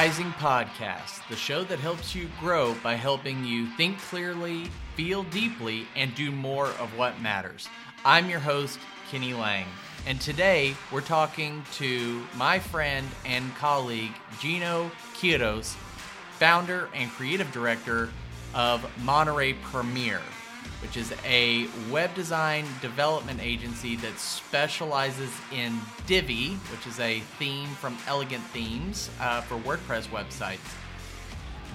Rising Podcast, the show that helps you grow by helping you think clearly, feel deeply, and do more of what matters. I'm your host, Kenny Lang, and today we're talking to my friend and colleague, Geno Quiroz, founder and creative director of Monterey Premier which is a web design development agency that specializes in Divi, which is a theme from Elegant Themes uh, for WordPress websites.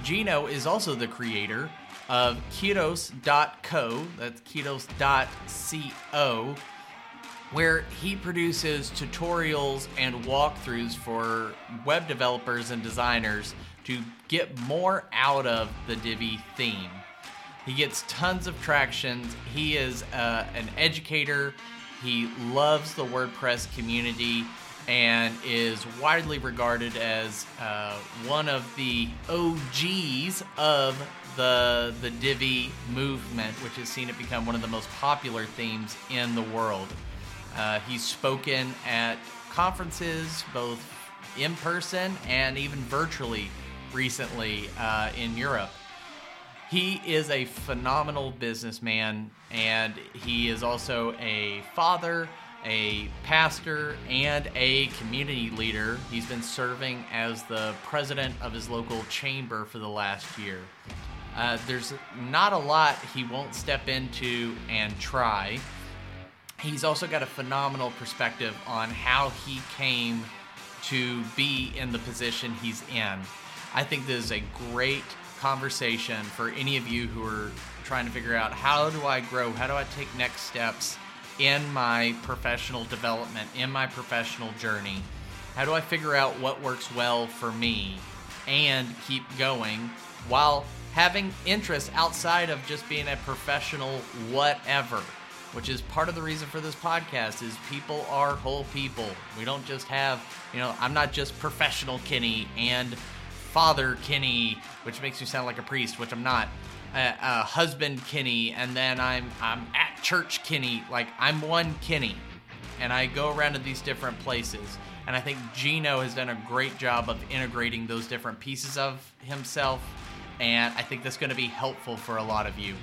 Gino is also the creator of Quiroz.co, that's Quiroz.co, where he produces tutorials and walkthroughs for web developers and designers to get more out of the Divi theme. He gets tons of traction. He is uh, an educator. He loves the WordPress community and is widely regarded as uh, one of the OGs of the the Divi movement, which has seen it become one of the most popular themes in the world. Uh, he's spoken at conferences, both in person and even virtually, recently uh, in Europe. He is a phenomenal businessman, and he is also a father, a pastor, and a community leader. He's been serving as the president of his local chamber for the last year. Uh, there's not a lot he won't step into and try. He's also got a phenomenal perspective on how he came to be in the position he's in. I think this is a great conversation for any of you who are trying to figure out how do I grow? How do I take next steps in my professional development, in my professional journey? How do I figure out what works well for me and keep going while having interests outside of just being a professional whatever? Which is part of the reason for this podcast is people are whole people. We don't just have, you know, I'm not just professional Kenny and father Kenny, which makes me sound like a priest, which I'm not. Uh, uh, husband Kenny, and then I'm I'm at church Kenny. Like I'm one Kenny, and I go around to these different places. And I think Geno has done a great job of integrating those different pieces of himself, and I think that's going to be helpful for a lot of you.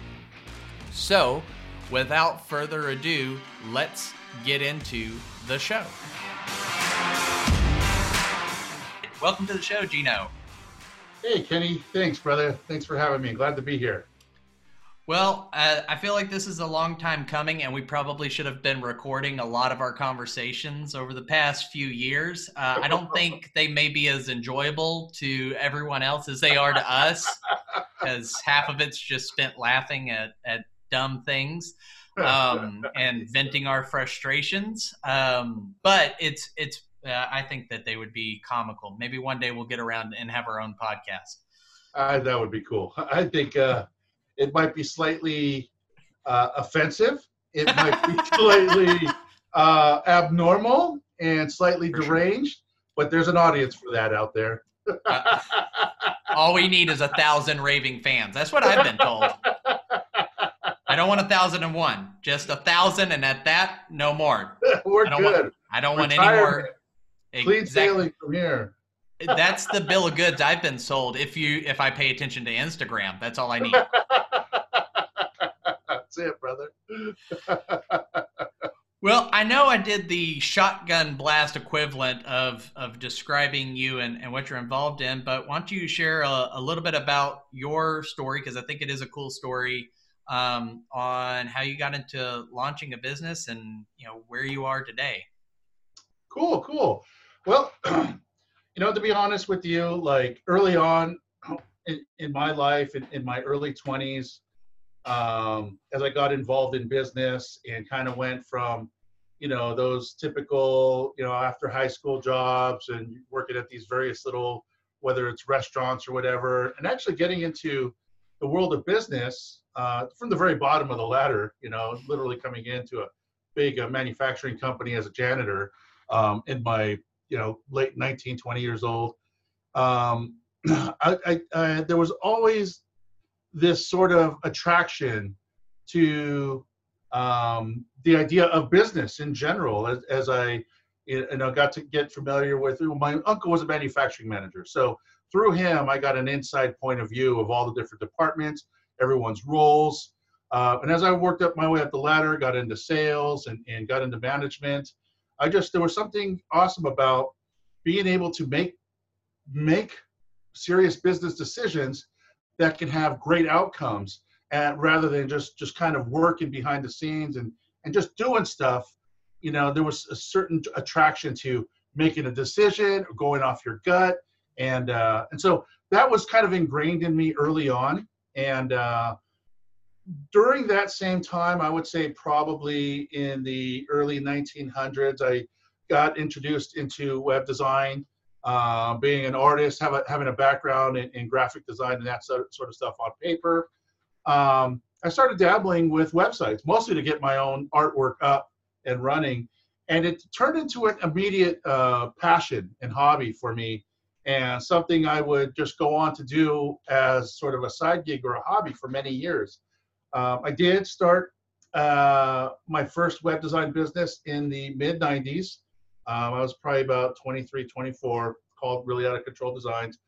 So, without further ado, let's get into the show. Welcome to the show, Geno. Hey, Kenny. Thanks, brother. Thanks for having me. Glad to be here. Well, uh, I feel like this is a long time coming, and we probably should have been recording a lot of our conversations over the past few years. Uh, I don't think they may be as enjoyable to everyone else as they are to us, because half of it's just spent laughing at, at dumb things um, and venting our frustrations. Um, but it's it's uh, I think that they would be comical. Maybe one day we'll get around and have our own podcast. Uh, that would be cool. I think uh, it might be slightly uh, offensive. It might be slightly uh, abnormal and slightly for deranged, sure. but there's an audience for that out there. Uh, all we need is a thousand raving fans. That's what I've been told. I don't want a thousand and one, just a thousand, and at that, no more. We're I good. Want, I don't want any more Clean sailing from here. that's the bill of goods I've been sold. If you if I pay attention to Instagram, that's all I need. that's it, brother. well, I know I did the shotgun blast equivalent of of describing you and, and what you're involved in, but why don't you share a, a little bit about your story because I think it is a cool story um, on how you got into launching a business and you know where you are today. Cool, cool. Well, you know, to be honest with you, like early on in, in my life, in, in my early 20s, um, as I got involved in business and kind of went from, you know, those typical, you know, after high school jobs and working at these various little, whether it's restaurants or whatever, and actually getting into the world of business uh, from the very bottom of the ladder, you know, literally coming into a big uh, manufacturing company as a janitor um, in my you know late 19 20 years old um, I, I, I, there was always this sort of attraction to um, the idea of business in general as, as i you know got to get familiar with. My uncle was a manufacturing manager, so through him, I got an inside point of view of all the different departments, everyone's roles. Uh, and as I worked up my way up the ladder, got into sales and, and got into management, I just there was something awesome about being able to make make serious business decisions that can have great outcomes and rather than just just kind of working behind the scenes and and just doing stuff. You know there was a certain attraction to making a decision or going off your gut and uh, and so that was kind of ingrained in me early on. And uh, during that same time i would say probably in the early 1900s i got introduced into web design uh, being an artist a, having a background in, in, graphic design and that sort of stuff on paper um, i started dabbling with websites mostly to get my own artwork up and running and it turned into an immediate uh, passion and hobby for me and something I would just go on to do as sort of a side gig or a hobby for many years. Um, I did start uh, my first web design business in the mid 90s. Um, I was probably about 23, 24, called Really Out of Control Designs.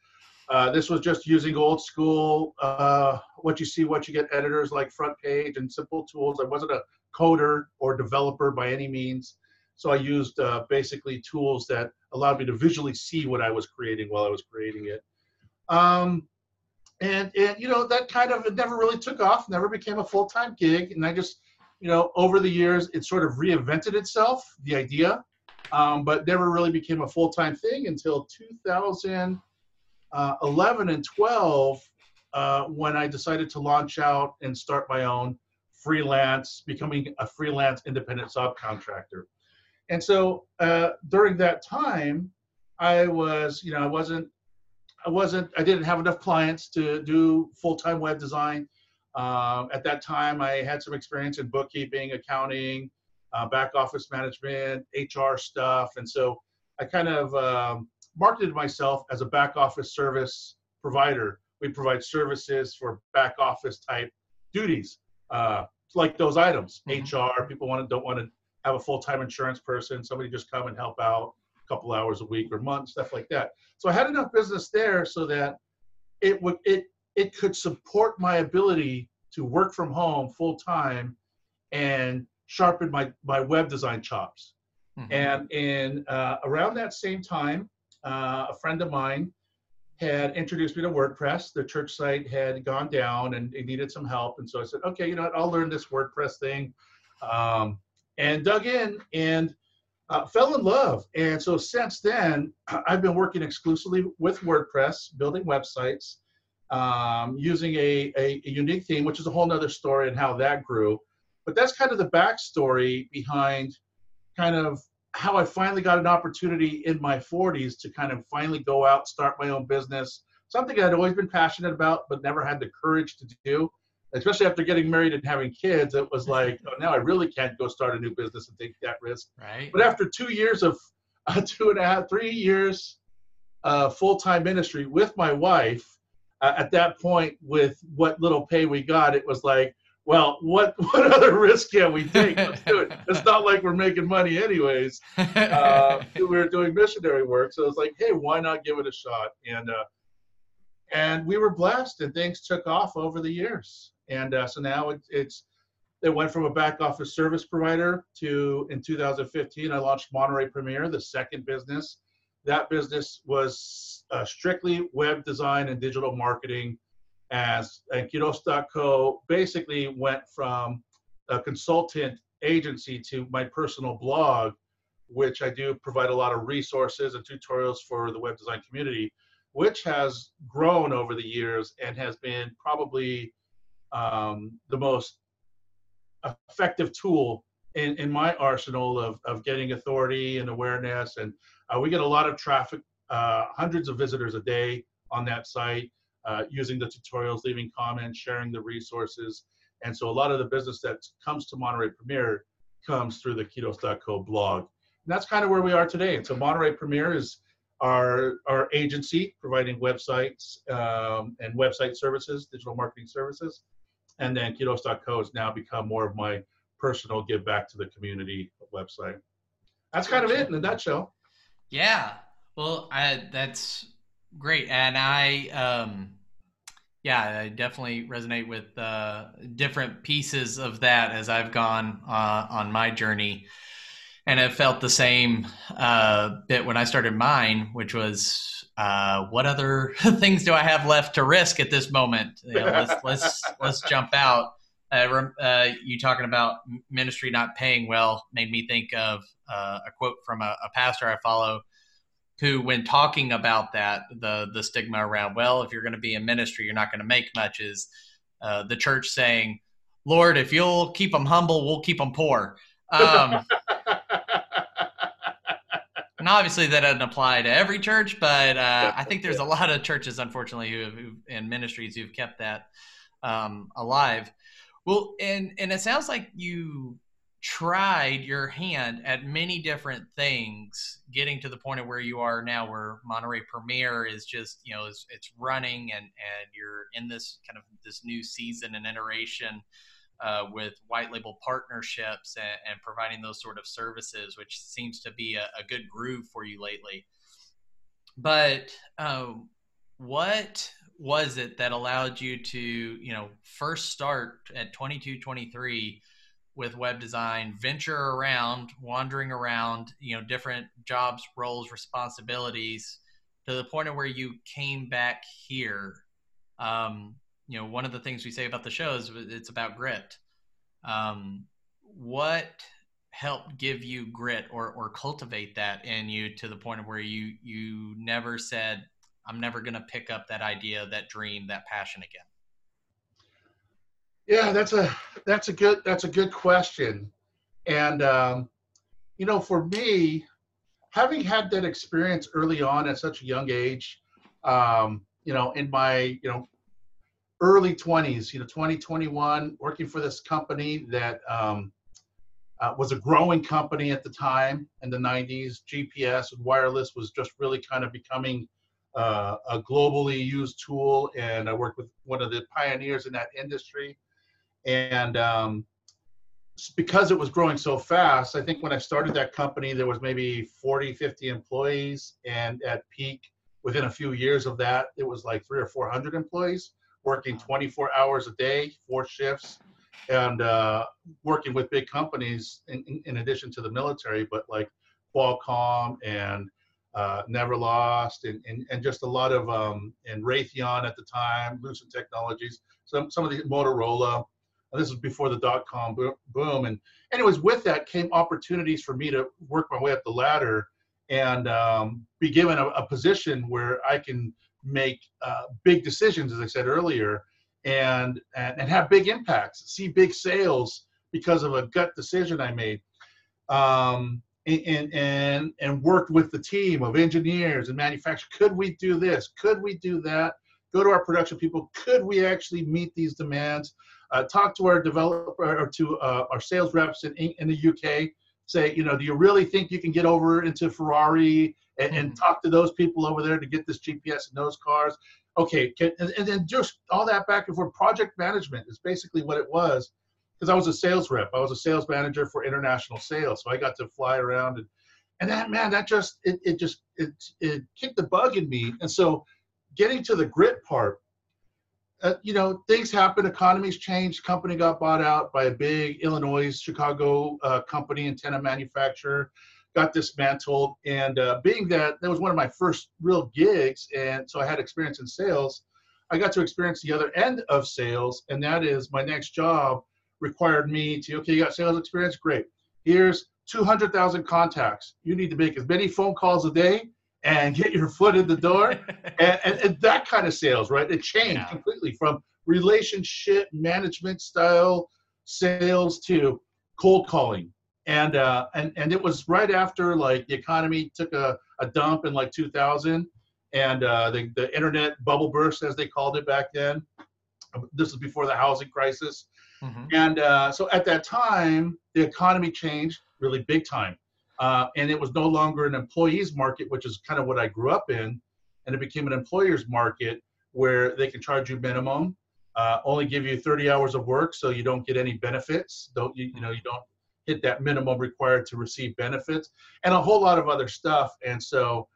Uh, this was just using old school, uh, what you see, what you get editors like front page and simple tools. I wasn't a coder or developer by any means. So I used uh, basically tools that allowed me to visually see what I was creating while I was creating it. Um, and, and, you know, that kind of, it never really took off, never became a full-time gig. And I just, you know, over the years, it sort of reinvented itself, the idea, um, but never really became a full-time thing until 2011 uh, and 12, uh, when I decided to launch out and start my own freelance, becoming a freelance independent subcontractor and so uh, during that time i was you know i wasn't i wasn't i didn't have enough clients to do full-time web design. Um, at that time i had some experience in bookkeeping accounting uh, back office management hr stuff. And so i kind of um, marketed myself as a back office service provider. We provide services for back office type duties uh, like those items. Mm-hmm. hr people want to don't want to have a full-time insurance person, somebody just come and help out a couple hours a week or month, stuff like that. So I had enough business there so that it would it it could support my ability to work from home full time and sharpen my my web design chops. Mm-hmm. And in uh, around that same time, uh, a friend of mine had introduced me to WordPress. The church site had gone down and it needed some help, and so I said, okay, you know what, I'll learn this WordPress thing. Um, and dug in and uh, fell in love. And so since then, I've been working exclusively with WordPress, building websites, um, using a, a, a, unique theme, which is a whole nother story and how that grew. But that's kind of the backstory behind kind of how I finally got an opportunity in my 40s to kind of finally go out, start my own business, something I'd always been passionate about, but never had the courage to do especially after getting married and having kids, it was like, oh, now I really can't go start a new business and take that risk. Right. But after two years of uh, two and a half, three years uh, full time ministry with my wife, uh, at that point, with what little pay we got, it was like, well, what what other risk can we take? Let's do it. It's not like we're making money anyways. Uh, we were doing missionary work, so it's like, hey, why not give it a shot? And uh, and we were blessed, and things took off over the years. And uh, so now it, it's it went from a back office service provider to in 2015 I launched Monterey Premier, the second business. That business was uh, strictly web design and digital marketing. As and Quiroz.co basically went from a consultant agency to my personal blog, which I do provide a lot of resources and tutorials for the web design community, which has grown over the years and has been probably um, the most effective tool in, in my arsenal of, of getting authority and awareness. And uh, we get a lot of traffic, uh, hundreds of visitors a day on that site, uh, using the tutorials, leaving comments, sharing the resources. And so a lot of the business that comes to Monterey Premier comes through the Quiroz.co blog. And that's kind of where we are today. And so Monterey Premier is our, our agency providing websites um, and website services, digital marketing services and then Quiroz.co has now become more of my personal give back to the community website. that's kind of it in a nutshell. Yeah. Well, I, that's great. And I, um, yeah, I definitely resonate with uh, different pieces of that as I've gone uh, on my journey. And I felt the same uh, bit when I started mine, which was uh, what other things do I have left to risk at this moment? You know, let's, let's, let's jump out. Uh, uh, you talking about ministry not paying well made me think of a quote from a, a pastor I follow who when talking about that the the stigma around well if you're going to be in ministry you're not going to make much is uh, the church saying lord if you'll keep them humble we'll keep them poor um, and obviously that doesn't apply to every church but uh, i think there's a lot of churches unfortunately who, who and ministries who've kept that um, alive. Well and and it sounds like you tried your hand at many different things, getting to the point of where you are now, where Monterey Premier is just you know it's, it's running and and you're in this kind of this new season and iteration uh, with white label partnerships and, and, providing those sort of services, which seems to be a, a good groove for you lately. But um, what was it that allowed you to you know first start at 22 23 with web design, venture around, wandering around, you know, different jobs, roles, responsibilities, to the point of where you came back here. Um, you know, one of the things we say about the show is it's about grit. Um, what helped give you grit or or cultivate that in you to the point of where you you never said, "I'm never going to pick up that idea, that dream, that passion again." Yeah, that's a that's a good that's a good question, and um, you know, for me, having had that experience early on at such a young age, um, you know, in my you know early 20s, you know, 2021, working for this company that um, uh, was a growing company at the time in the 90s. GPS and wireless was just really kind of becoming uh, a globally used tool, and I worked with one of the pioneers in that industry. And um, because it was growing so fast i think when i started that company there was maybe 40 50 employees. And at peak within a few years of that it was like three or 400 employees working 24 hours a day four shifts and uh, working with big companies in, in, in, addition to the military but like qualcomm and uh, never lost and, and, and just a lot of um, and raytheon at the time lucent technologies some, some of the motorola this was before the dot com boom. And anyways, with that came opportunities for me to work my way up the ladder and um, be given a, a, position where I can make uh, big decisions, as I said earlier, and, and, and have big impacts, see big sales because of a gut decision I made. Um, and, and and worked with the team of engineers and manufacturers. Could we do this? Could we do that? Go to our production people. Could we actually meet these demands? uh, talk to our developer or to uh, our sales reps in, in the UK. Say, you know, do you really think you can get over into Ferrari and, mm-hmm. and talk to those people over there to get this GPS in those cars? Okay, can, and, and then just all that back and forth. Project management is basically what it was because I was a sales rep. I was a sales manager for international sales, so I got to fly around and and that man, that just it, it just it it kicked the bug in me. And so, getting to the grit part, uh, you know, things happen. Economies changed. Company got bought out by a big Illinois, Chicago uh, company, antenna manufacturer. Got dismantled, and uh, being that that was one of my first real gigs, and so I had experience in sales. I got to experience the other end of sales, and that is my next job required me to okay, you got sales experience, great. Here's 200,000 contacts. You need to make as many phone calls a day and get your foot in the door and, and, and, that kind of sales right it changed yeah. completely from relationship management style sales to cold calling and uh, and and it was right after like the economy took a, a dump in like 2000 and uh, the, the internet bubble burst as they called it back then this was before the housing crisis mm-hmm. and uh, so at that time the economy changed really big time uh, and it was no longer an employees market, which is kind of what I grew up in, and it became an employers market where they can charge you minimum, uh, only give you 30 hours of work, so you don't get any benefits. Don't you, you know you don't hit that minimum required to receive benefits, and a whole lot of other stuff. And so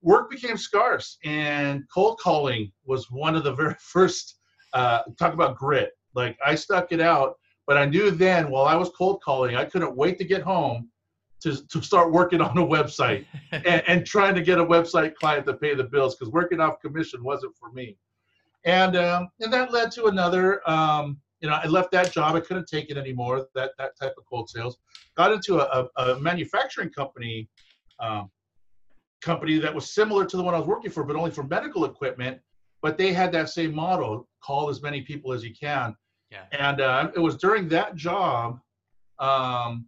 work became scarce, and cold calling was one of the very first. Uh, talk about grit. Like I stuck it out, but I knew then while I was cold calling, I couldn't wait to get home to, to start working on a website and, and trying to get a website client to pay the bills because working off commission wasn't for me. And um, and that led to another. Um, you know, I left that job. I couldn't take it anymore. That that type of cold sales. Got into a, a, a manufacturing company, um, company that was similar to the one I was working for, but only for medical equipment. But they had that same model: call as many people as you can. Yeah. And uh, it was during that job um,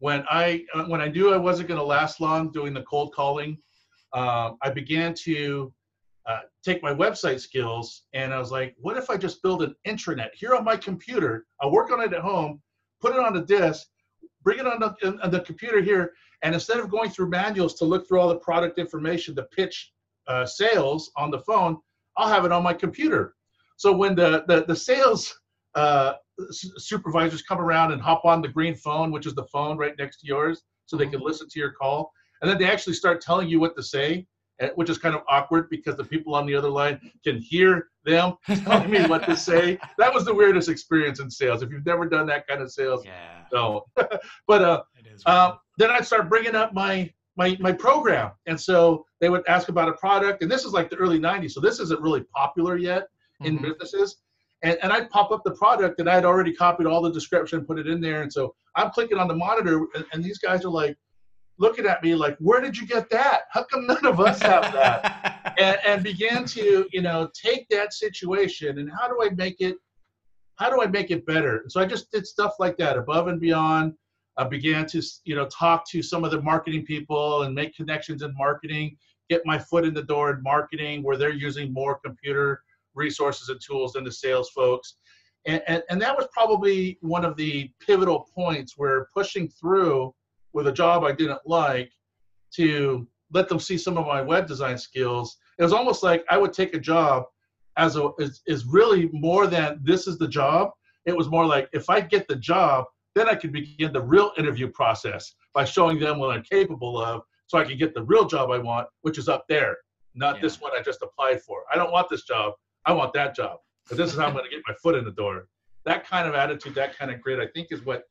when I uh, when I knew I wasn't going to last long doing the cold calling. Um, I began to uh, take my website skills and I was like, what if I just build an intranet here on my computer? I'll work on it at home, put it on the disk, bring it on the, on the computer here, and instead of going through manuals to look through all the product information to pitch uh, sales on the phone, I'll have it on my computer. So when the the, the sales uh, supervisors come around and hop on the green phone, which is the phone right next to yours, so they can listen to your call. And then they actually start telling you what to say, which is kind of awkward because the people on the other line can hear them telling me what to say. That was the weirdest experience in sales. If you've never done that kind of sales, Yeah. don't. but uh, It is. um, then I'd start bringing up my my my program, and so they would ask about a product, and this is like the early '90s, so this isn't really popular yet in Mhm. businesses. And, and I'd pop up the product and I'd already copied all the description, put it in there. And so I'm clicking on the monitor and, and these guys are like looking at me like, where did you get that? How come none of us have that? and, and began to, you know, take that situation and how do I make it, how do I make it better? And so I just did stuff like that above and beyond. I began to, you know, talk to some of the marketing people and make connections in marketing, get my foot in the door in marketing where they're using more computer resources and tools than the sales folks. And, and, and that was probably one of the pivotal points where pushing through with a job I didn't like to let them see some of my web design skills. It was almost like I would take a job as a is, is really more than this is the job. It was more like if I get the job, then I could begin the real interview process by showing them what I'm capable of so I can get the real job I want, which is up there, not Yeah. this one I just applied for. I don't want this job. I want that job. But this is how I'm going to get my foot in the door. That kind of attitude, that kind of grit, I think is what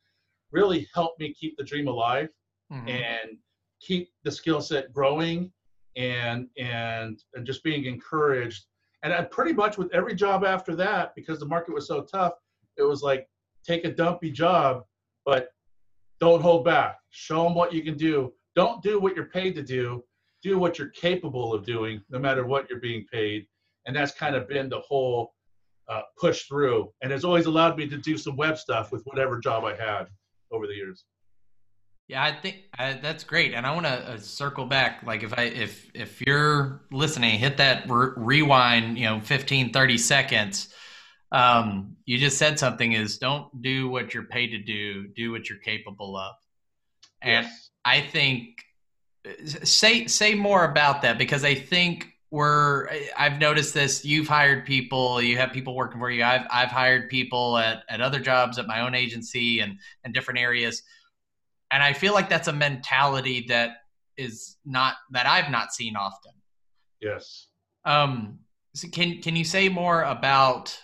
really helped me keep the dream alive Mhm. and keep the skill set growing and and and just being encouraged. And I pretty much with every job after that because the market was so tough it was like take a dumpy job but don't hold back. Show them what you can do. Don't do what you're paid to do. Do what you're capable of doing no matter what you're being paid. And that's kind of been the whole uh, push through. And has always allowed me to do some web stuff with whatever job i had over the years Yeah, I think uh, that's great, and I want to uh, circle back. Like, if I if if you're listening, hit that re- rewind. You know, 15, 30 seconds. Um, you just said something is don't do what you're paid to do. Do what you're capable of. And Yes. I think say say more about that because I think we're I've noticed this. You've hired people, you have people working for you. I've I've hired people at, at other jobs at my own agency and and different areas. And I feel like that's a mentality that is not that I've not seen often. yes Um, so can can you say more about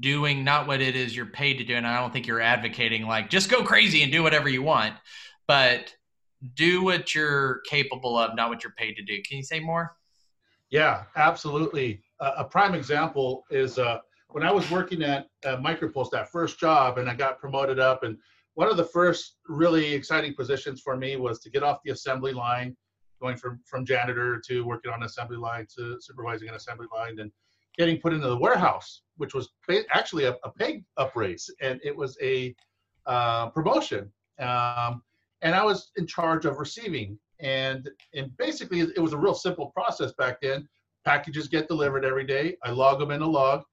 doing not what it is you're paid to do? And I don't think you're advocating like just go crazy and do whatever you want, but do what you're capable of, not what you're paid to do. Can you say more? Yeah, absolutely. Uh, a prime example is uh, when I was working at uh, Micropulse, that first job, and I got promoted up. And one of the first really exciting positions for me was to get off the assembly line, going from from janitor to working on assembly line to supervising an assembly line, and getting put into the warehouse, which was actually a, a pay up raise, and it was a uh, promotion. Um, and I was in charge of receiving and and basically it was a real simple process back then. Packages get delivered every day. I log them in a log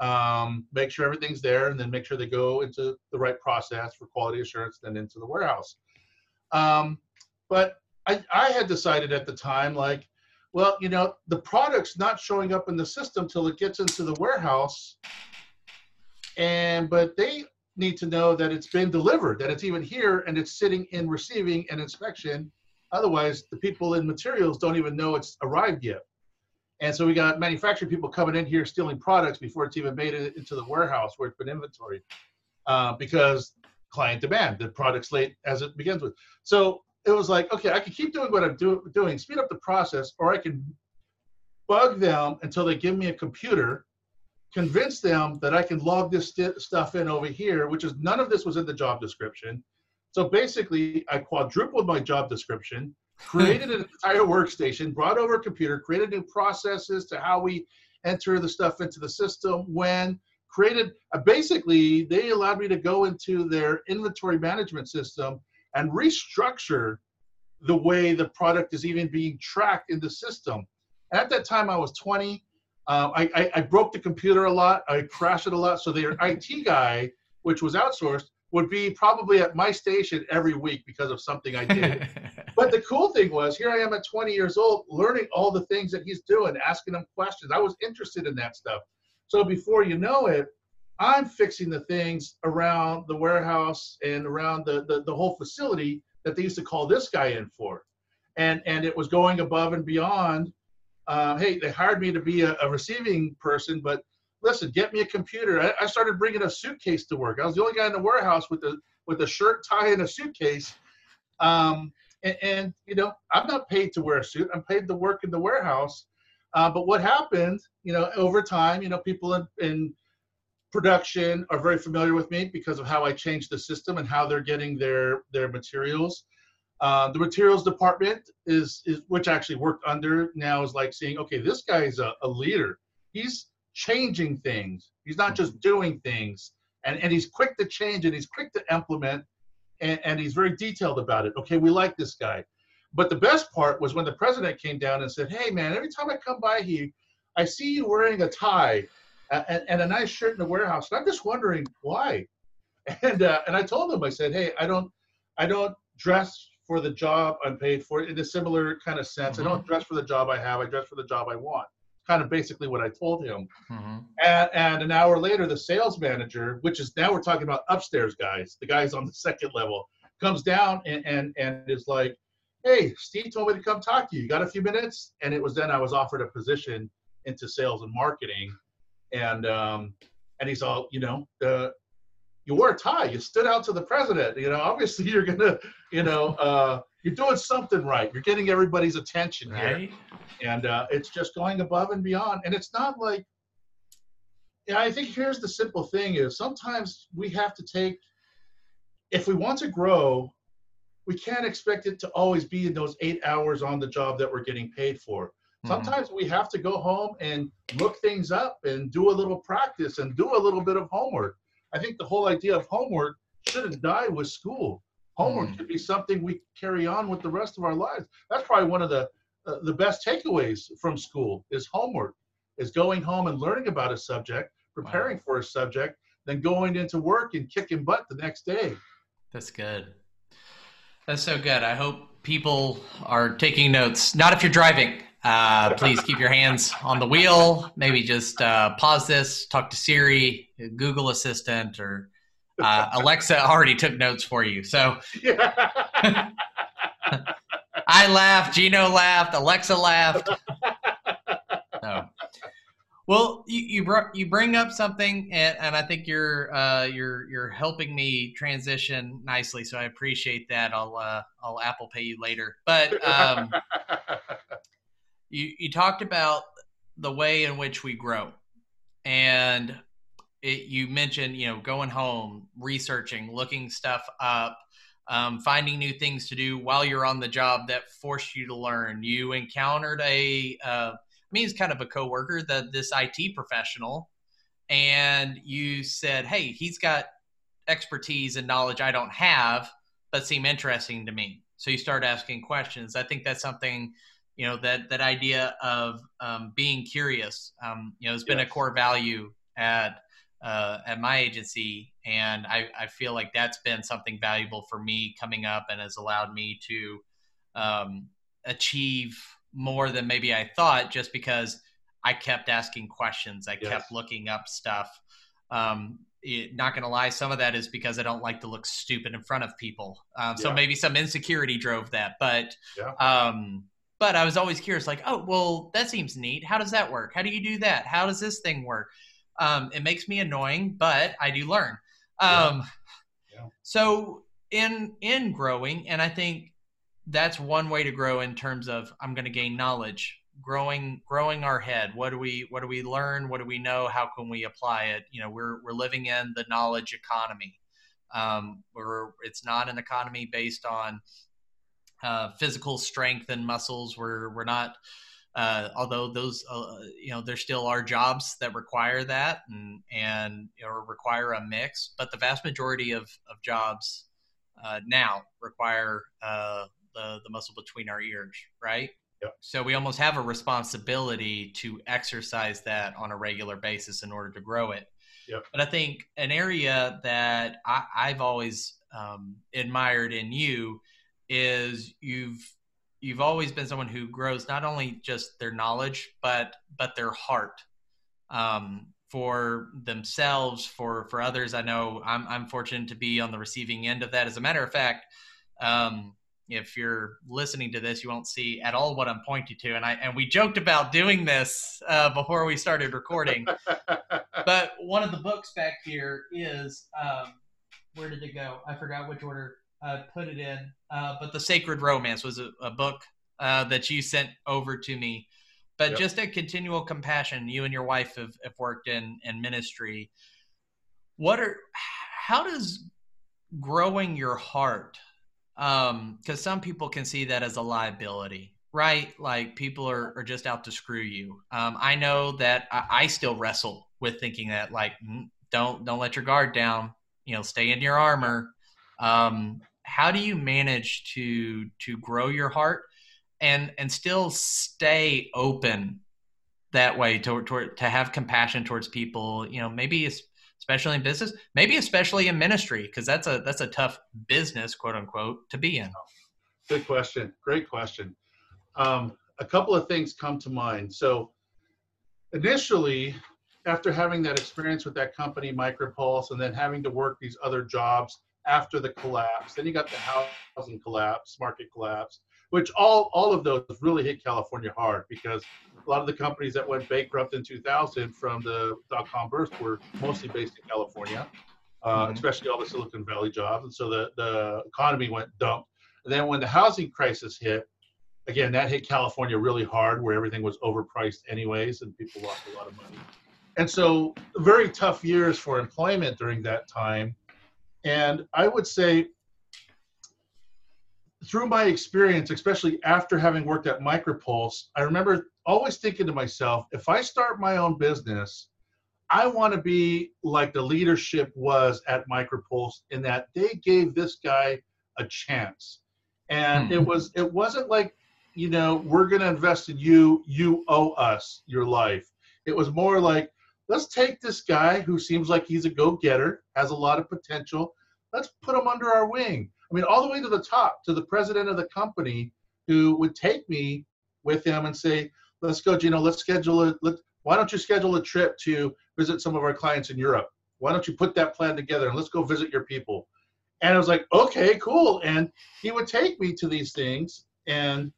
um, make sure everything's there and then make sure they go into the right process for quality assurance then into the warehouse. Um, but I, I had decided at the time like well you know the product's not showing up in the system till it gets into the warehouse. And but they need to know that it's been delivered, that it's even here and it's sitting in receiving and inspection. Otherwise, the people in materials don't even know it's arrived yet. And so we got manufacturing people coming in here stealing products before it's even made it into the warehouse where it's been inventoried uh, because client demand, the product's late as it begins with. So it was like, okay, I can keep doing what I'm do- doing, speed up the process, or I can bug them until they give me a computer, convince them that I can log this st- stuff in over here, which is none of this was in the job description. So basically, I quadrupled my job description, created an entire workstation, brought over a computer, created new processes to how we enter the stuff into the system, when created uh, basically they allowed me to go into their inventory management system and restructure the way the product is even being tracked in the system. And At that time, I was 20. Um, I, I, I, broke the computer a lot. I crashed it a lot. So their IT guy, which was outsourced, would be probably at my station every week because of something I did. but the cool thing was, here I am at 20 years old, learning all the things that he's doing, asking him questions. I was interested in that stuff. So before you know it, I'm fixing the things around the warehouse and around the, the, the whole facility that they used to call this guy in for. And, and it was going above and beyond. Uh, hey, they hired me to be a, a, receiving person, but listen, get me a computer. I, I, started bringing a suitcase to work. I was the only guy in the warehouse with a with a shirt, tie, and a suitcase. Um, and, and, you know, I'm not paid to wear a suit. I'm paid to work in the warehouse. Uh, but what happened, you know, over time, you know, people in, in production are very familiar with me because of how I changed the system and how they're getting their their materials. Uh, the materials department is is which actually worked under now is like seeing okay this guy is a, a leader. He's changing things. He's not just mm-hmm. doing things, and and he's quick to change and he's quick to implement, and, and he's very detailed about it. Okay, we like this guy. But the best part was when the president came down and said, "Hey man, every time I come by here, I see you wearing a tie and, and a nice shirt in the warehouse. And I'm just wondering why. And uh, and I told him, I said, hey, I don't I don't dress for the job I'm paid for in a similar kind of sense. Mm-hmm. I don't dress for the job I have. I dress for the job I want. Kind of basically what I told him. Mm-hmm. And, and an hour later, the sales manager, which is now we're talking about upstairs guys, the guys on the second level, comes down and, and, and is like, hey, Steve told me to come talk to you. You got a few minutes? And it was then I was offered a position into sales and marketing and um, and he's all, you know, uh, you wore a tie, you stood out to the president. You know, obviously you're gonna, you know, uh, you're doing something right. You're getting everybody's attention right. here, and uh, it's just going above and beyond. And it's not like, yeah, I think here's the simple thing: is sometimes we have to take, if we want to grow, we can't expect it to always be in those eight hours on the job that we're getting paid for. Mm-hmm. Sometimes mm-hmm. we have to go home and look things up and do a little practice and do a little bit of homework. I think the whole idea of homework shouldn't die with school. Homework mm-hmm. should be something we carry on with the rest of our lives. That's probably one of the uh, the best takeaways from school is homework, is going home and learning about a subject, preparing wow. for a subject, then going into work and kicking butt the next day. That's good. That's so good. I hope people are taking notes. Not if you're driving. Uh, please keep your hands on the wheel. Maybe just uh, pause this, talk to Siri, Google Assistant, or uh, Alexa already took notes for you. So I laughed, Geno laughed, Alexa laughed. So, well, you you, you bring up something, and, and I think you're uh, you're you're helping me transition nicely. So I appreciate that. I'll uh, I'll Apple Pay you later, but. Um, you, you talked about the way in which we grow and it, you mentioned you know going home researching looking stuff up um, finding new things to do while you're on the job that forced you to learn you encountered a uh, I mean, he's kind of a coworker, the this IT professional, and you said, "Hey, he's got expertise and knowledge I don't have, but seem interesting to me." So you start asking questions. I think that's something you know that that idea of um, being curious um, you know has been yes. a core value at uh, at my agency and I, I feel like that's been something valuable for me coming up and has allowed me to um, achieve more than maybe I thought just because I kept asking questions I yes. kept looking up stuff Um, it, not gonna lie, some of that is because I don't like to look stupid in front of people. Um, so Yeah. maybe some insecurity drove that, but Yeah. um, but I was always curious, like, oh, well, that seems neat. How does that work? How do you do that? How does this thing work? Um, it makes me annoying, but I do learn. Um, Yeah. So in in growing, and I think that's one way to grow in terms of I'm going to gain knowledge, growing growing our head. What do we what do we learn? What do we know? How can we apply it? You know, we're we're living in the knowledge economy. Um, we're it's not an economy based on uh, physical strength and muscles. We're we're not. Uh, although those, uh, you know, there still are jobs that require that and and or require a mix, but the vast majority of of jobs uh, now require uh, the the muscle between our ears, right? Yep. So we almost have a responsibility to exercise that on a regular basis in order to grow it. Yep. But I think an area that I, I've always um, admired in you is you've you've always been someone who grows not only just their knowledge but but their heart um, for themselves for for others. I know I'm, I'm fortunate to be on the receiving end of that. As a matter of fact um, if you're listening to this you won't see at all what i'm pointing to. And i and we joked about doing this uh, before we started recording. But one of the books back here is um, where did it go? I forgot which order I put it in. Uh, but the Sacred Romance was a, a book uh, that you sent over to me. But Yep. just a continual compassion. You and your wife have, have worked in in ministry. What are how does growing your heart? Because some people can see that as a liability, right? Like people are, are just out to screw you. Um, I know that I, I still wrestle with thinking that, like, mm, don't don't let your guard down. You know, stay in your armor. Um, how do you manage to to grow your heart and and still stay open that way to, to, to have compassion towards people? You know, maybe especially in business, maybe especially in ministry, because that's a that's a tough business, quote unquote, to be in. Good question. Great question. Um, a couple of things come to mind. So, initially, after having that experience with that company, Micropulse, and then having to work these other jobs after the collapse, then you got the housing collapse, market collapse, which all all of those really hit California hard because a lot of the companies that went bankrupt in 2000 from the dot com burst were mostly based in California, uh, Mhm. especially all the Silicon Valley jobs, and so the the economy went dump. And then when the housing crisis hit, again, that hit California really hard, where everything was overpriced anyways, and people lost a lot of money. And so, very tough years for employment during that time. And I would say, through my experience, especially after having worked at Micropulse, I remember always thinking to myself, if I start my own business, I want to be like the leadership was at Micropulse in that they gave this guy a chance. And Hmm. it was it wasn't like, you know, we're going to invest in you, you owe us your life. It was more like, let's take this guy who seems like he's a go-getter, has a lot of potential. Let's put him under our wing. I mean, all the way to the top, to the president of the company who would take me with him and say, let's go, Geno, let's schedule it. Let, why don't you schedule a trip to visit some of our clients in Europe? Why don't you put that plan together and let's go visit your people? And I was like, okay, cool. And he would take me to these things and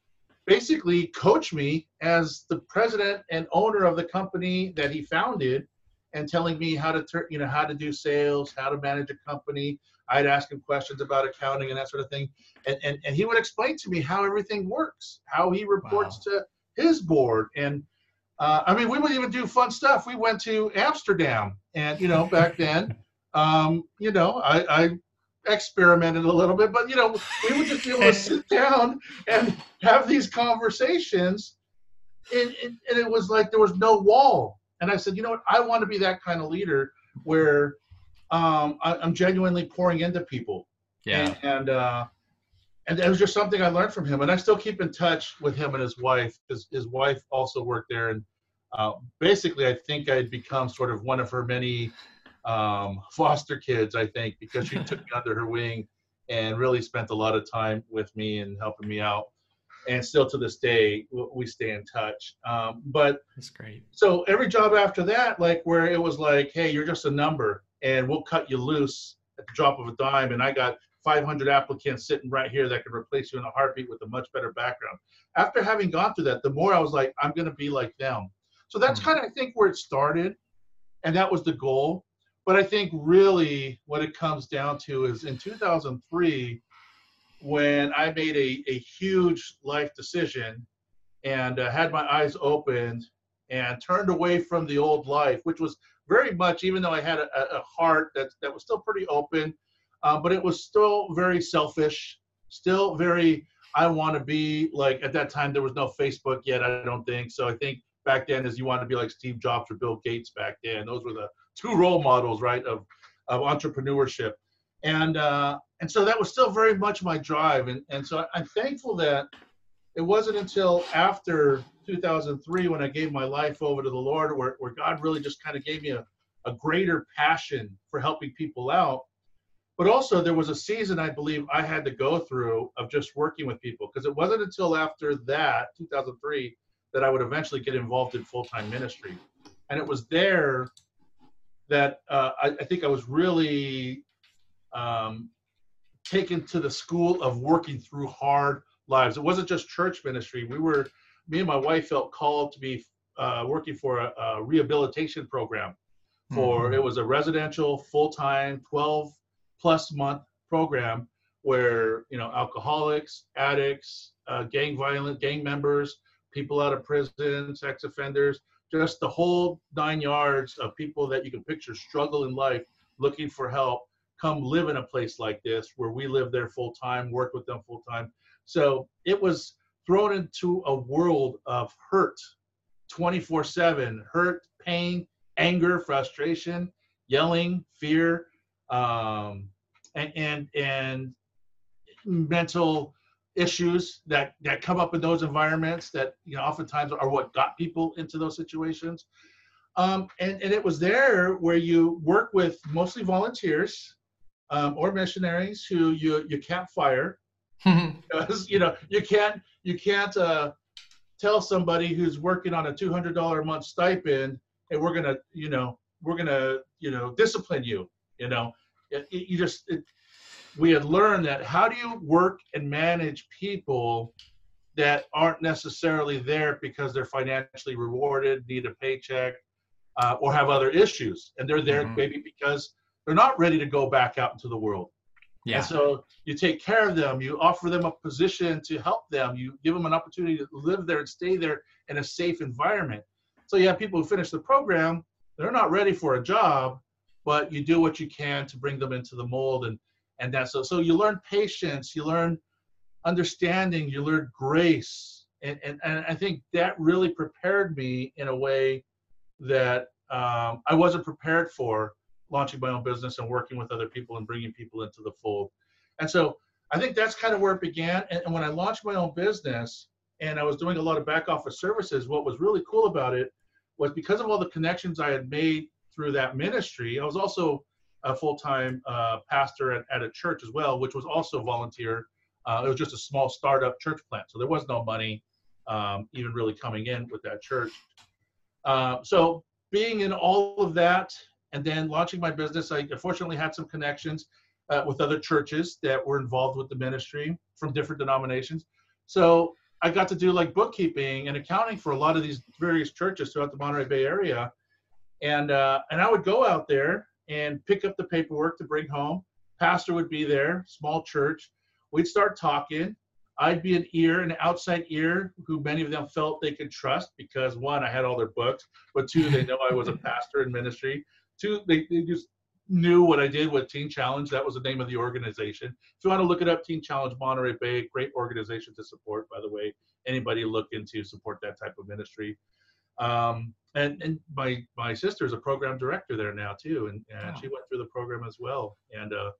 basically coach me as the president and owner of the company that he founded and telling me how to turn, you know, how to do sales, how to manage a company. I'd ask him questions about accounting and that sort of thing. And, and, and he would explain to me how everything works, how he reports to his board. And uh, I mean, we would even do fun stuff. We went to Amsterdam and, you know, back then, um, you know, I, I experimented a little bit, but, you know, we would just be able to sit down and have these conversations. And, and, and it was like there was no wall. And I said, you know what? I want to be that kind of leader where um, I, I'm genuinely pouring into people. Yeah. And, and uh, and it was just something I learned from him. And I still keep in touch with him and his wife. His his wife also worked there, and uh, basically, I think I'd become sort of one of her many um, foster kids. I think because she took me under her wing and really spent a lot of time with me and helping me out. and still to this day we stay in touch. Um, but that's great. So every job after that, like where it was like, hey, you're just a number, and we'll cut you loose at the drop of a dime, and I got 500 applicants sitting right here that could replace you in a heartbeat with a much better background. After having gone through that, the more I was like, I'm going to be like them. So that's mm-hmm. kind of I think where it started, and that was the goal. But I think really what it comes down to is in 2003 when I made a, a huge life decision and uh, had my eyes opened and turned away from the old life, which was very much, even though I had a, a heart that, that was still pretty open, uh, but it was still very selfish, still very, I want to be like, at that time, there was no Facebook yet, I don't think. So I think back then is you want to be like Steve Jobs or Bill Gates back then. Those were the two role models, right, of, of entrepreneurship. And, uh, and so that was still very much my drive. And, and so i'm thankful that it wasn't until after 2003 when i gave my life over to the lord where, where god really just kind of gave me a, a greater passion for helping people out. But also there was a season i believe i had to go through of just working with people. Because it wasn't until after that 2003 that i would eventually get involved in full-time ministry. And it was there that uh, I, I, think i was really um, taken to the school of working through hard lives. It wasn't just church ministry. We were, me and my wife felt called to be uh, working for a, a, rehabilitation program. For mm-hmm. it was a residential, full time, 12 plus month program where you know alcoholics, addicts, uh, gang violent, gang members, people out of prison, sex offenders, just the whole nine yards of people that you can picture struggle in life, looking for help come live in a place like this where we live there full time, work with them full time. So it was thrown into a world of hurt 24 7 hurt, pain, anger, frustration, yelling, fear, um, and, and, and mental issues that, that come up in those environments that you know oftentimes are what got people into those situations. Um, and, and it was there where you work with mostly volunteers um, or missionaries who you you can't fire because you know you can't you can't uh, tell somebody who's working on a two hundred dollar a month stipend, hey, we're gonna you know we're gonna you know discipline you. You know, it, it, you just it, we had learned that how do you work and manage people that aren't necessarily there because they're financially rewarded, need a paycheck, uh, or have other issues, and they're there mm-hmm. maybe because they're not ready to go back out into the world. Yeah. And so you take care of them, you offer them a position to help them, you give them an opportunity to live there and stay there in a safe environment. So you have people who finish the program, they're not ready for a job, but you do what you can to bring them into the mold and and that's so so you learn patience, you learn understanding, you learn grace. And and, and I think that really prepared me in a way that um, I wasn't prepared for launching my own business and working with other people and bringing people into the fold. And so I think that's kind of where it began. And, and when I launched my own business and I was doing a lot of back office services, what was really cool about it was because of all the connections I had made through that ministry, I was also a full time uh, pastor at, at, a church as well, which was also volunteer. Uh, it was just a small startup church plant. So there was no money um, even really coming in with that church. Uh, so being in all of that and then launching my business, I unfortunately had some connections uh, with other churches that were involved with the ministry from different denominations. So I got to do like bookkeeping and accounting for a lot of these various churches throughout the Monterey Bay area. And, uh, and I would go out there and pick up the paperwork to bring home. Pastor would be there, small church. We'd start talking. I'd be an ear, an outside ear, who many of them felt they could trust because one, I had all their books, but two, they know I was a pastor in ministry two, they, they just knew what I did with Teen Challenge. That was the name of the organization. If you want to look it up, Teen Challenge Monterey Bay, great organization to support, by the way. Anybody look into support that type of ministry. Um, and and my my sister is a program director there now too, and, and she went through the program as well. And uh,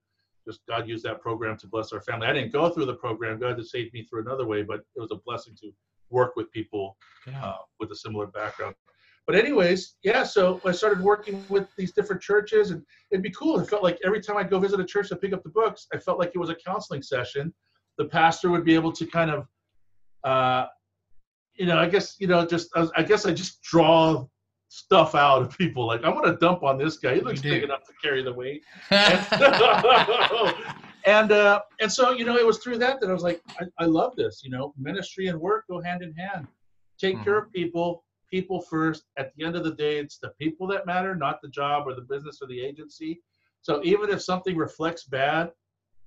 just God used that program to bless our family. I didn't go through the program. God has saved me through another way, but it was a blessing to work with people yeah. uh, with a similar background but anyways, yeah. So I started working with these different churches, and it'd be cool. It felt like every time I'd go visit a church to pick up the books, I felt like it was a counseling session. The pastor would be able to kind of uh, you know, I guess you know, just I guess I just draw stuff out of people. Like I'm gonna dump on this guy. He looks big enough to carry the weight. and uh, and so you know, it was through that that I was like, I, I love this. You know, ministry and work go hand in hand. Take mm-hmm. care of people, people first. At the end of the day, it's the people that matter, not the job or the business or the agency. So even if something reflects bad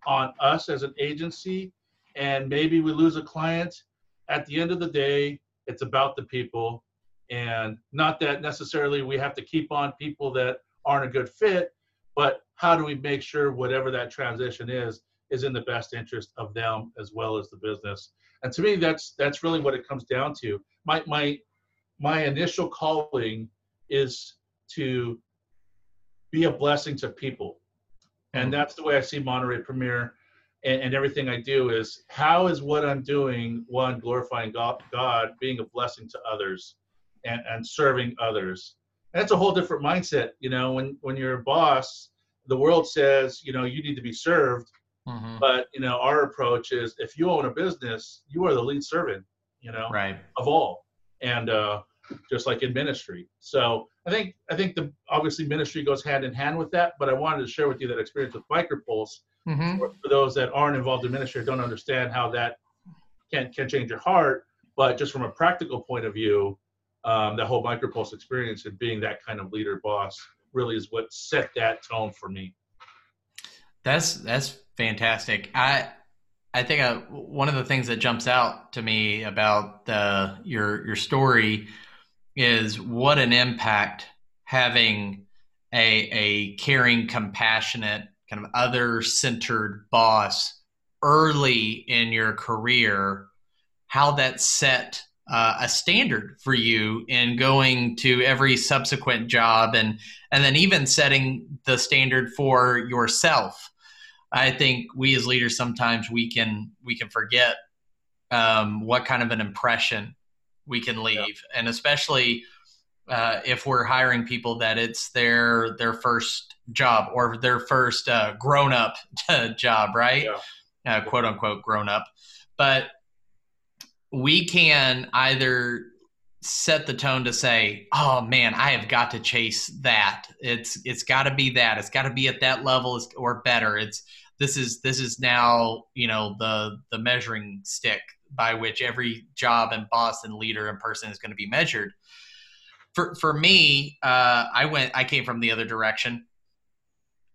on us as an agency, and maybe we lose a client, at the end of the day, it's about the people. And not that necessarily we have to keep on people that aren't a good fit but how do we make sure whatever that transition is is in the best interest of them as well as the business? And to me that's that's really what it comes down to. My my my initial calling is to be a blessing to people. And mm-hmm. that's the way i see monterey premier and, and, everything i do is how is what i'm doing one glorifying god, god being a blessing to others and, and serving others. And that's a whole different mindset. You know, when, when you're a boss, the world says, you know, you need to be served. Mm-hmm. But, you know, our approach is if you own a business, you are the lead servant, you know, right. of all. And uh, just like in ministry. So I think I think the obviously ministry goes hand in hand with that. But I wanted to share with you that experience with Micropulse mm-hmm. for, those that aren't involved in ministry don't understand how that can can change your heart. But just from a practical point of view, um, the whole micropulse experience and being that kind of leader boss really is what set that tone for me. That's that's fantastic. I I think I, uh, one of the things that jumps out to me about the your your story is what an impact having a a caring, compassionate, kind of other centered boss early in your career, how that set uh, a standard for you in going to every subsequent job and and then even setting the standard for yourself i think we as leaders sometimes we can we can forget um, what kind of an impression we can leave yeah. and especially uh, if we're hiring people that it's their their first job or their first uh, grown up job right yeah. uh, quote unquote grown up but we can either set the tone to say, "Oh man, I have got to chase that. It's it's got to be that. It's got to be at that level or better. It's this is this is now you know the the measuring stick by which every job and boss and leader and person is going to be measured." For for me, uh, I went. I came from the other direction.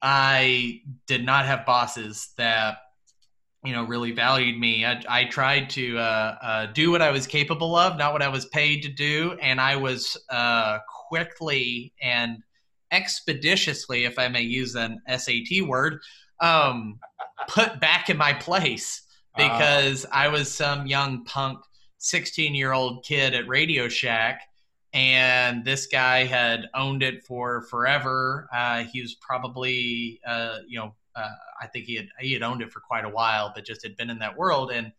I did not have bosses that you know really valued me i, I tried to uh, uh, do what i was capable of not what i was paid to do and i was uh, quickly and expeditiously if i may use an SAT word um, put back in my place ah. because i was some young punk 16 year old kid at RadioShack and this guy had owned it for forever uh, he was probably uh, you know uh, I think he had he had owned it for quite a while, but just had been in that world. And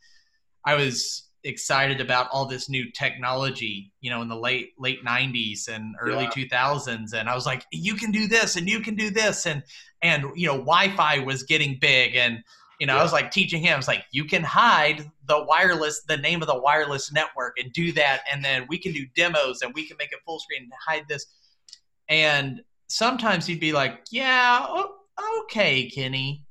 I was excited about all this new technology, you know, in the late late '90s and early yeah. 2000s. And I was like, you can do this, and you can do this, and and you know, Wi-Fi was getting big, and you know, yeah. I was like teaching him. I was like, you can hide the wireless, the name of the wireless network, and do that, and then we can do demos, and we can make it full screen and hide this. And sometimes he'd be like, yeah. Oh, okay, Kenny.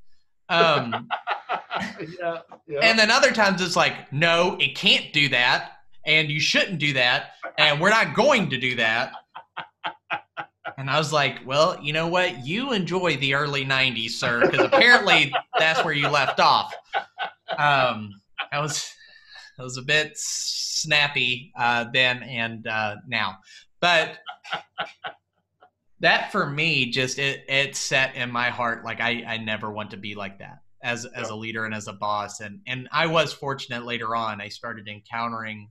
Um, yeah, yeah. And then other times it's like, no, it can't do that, and you shouldn't do that, and we're not going to do that. And I was like, well, you know what? You enjoy the early 90s, sir, because apparently that's where you left off. Um, I was, I was a bit snappy uh, then and uh, now. But that for me just it it set in my heart like I I never want to be like that as as a leader and as a boss and and I was fortunate later on I started encountering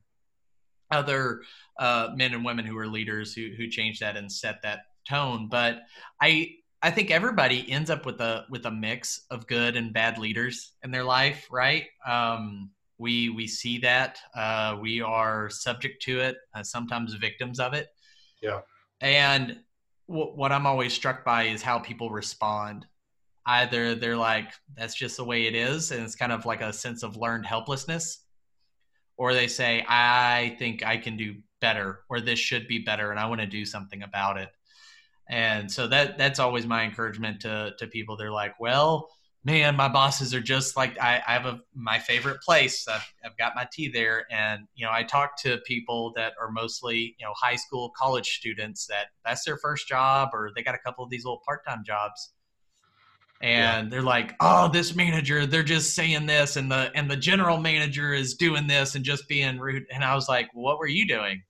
other uh, men and women who were leaders who who changed that and set that tone but I I think everybody ends up with a with a mix of good and bad leaders in their life right um, we we see that uh, we are subject to it uh, sometimes victims of it yeah and what I'm always struck by is how people respond. Either they're like, that's just the way it is, and it's kind of like a sense of learned helplessness, or they say, I think I can do better, or this should be better, and I want to do something about it. And so that that's always my encouragement to to people. They're like, well, man, my bosses are just like I, I have a my favorite place. I've, I've got my tea there, and you know, I talk to people that are mostly you know high school, college students that that's their first job, or they got a couple of these little part time jobs, and yeah. they're like, oh, this manager, they're just saying this, and the and the general manager is doing this and just being rude. And I was like, what were you doing?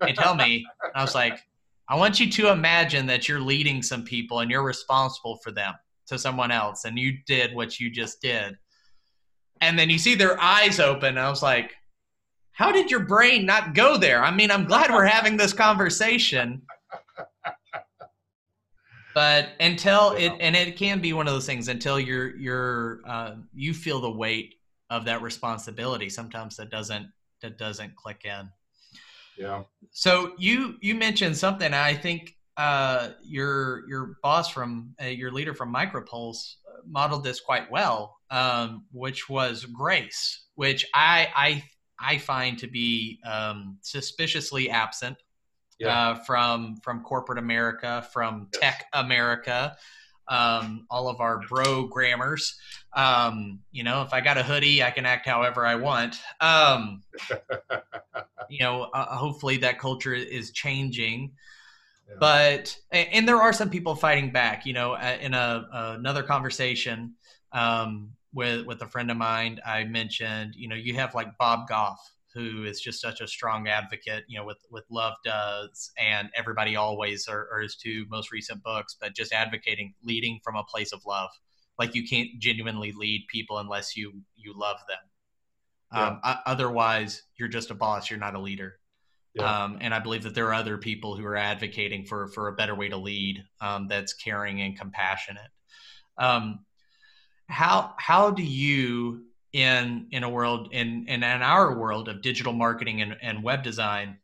They tell me. I was like, I want you to imagine that you're leading some people and you're responsible for them to someone else and you did what you just did. And then you see their eyes open. I was like, how did your brain not go there? I mean, I'm glad we're having this conversation. But until it, and it can be one of those things until you're, you're, uh, you feel the weight of that responsibility. Sometimes that doesn't, that doesn't click in. Yeah. So you, you mentioned something I think uh, your your boss from uh, your leader from Micropulse uh, modeled this quite well, um, which was grace, which I I I find to be um, suspiciously absent yeah. uh, from from corporate America, from yes. tech America, um, all of our brogrammers. Um, you know, if I got a hoodie, I can act however I want. Um, you know, uh, hopefully that culture is changing. But and there are some people fighting back. You know, in a, another conversation um, with with a friend of mine, I mentioned, you know, you have like Bob Goff, who is just such a strong advocate, you know, with with Love Does and Everybody Always are, are his two most recent books, but just advocating leading from a place of love. Like you can't genuinely lead people unless you you love them. Yeah. Um, otherwise, you're just a boss. You're not a leader. Yeah. Um, and I believe that there are other people who are advocating for for a better way to lead um, that's caring and compassionate. Um, how how do you in in a world in in, in our world of digital marketing and, and web design,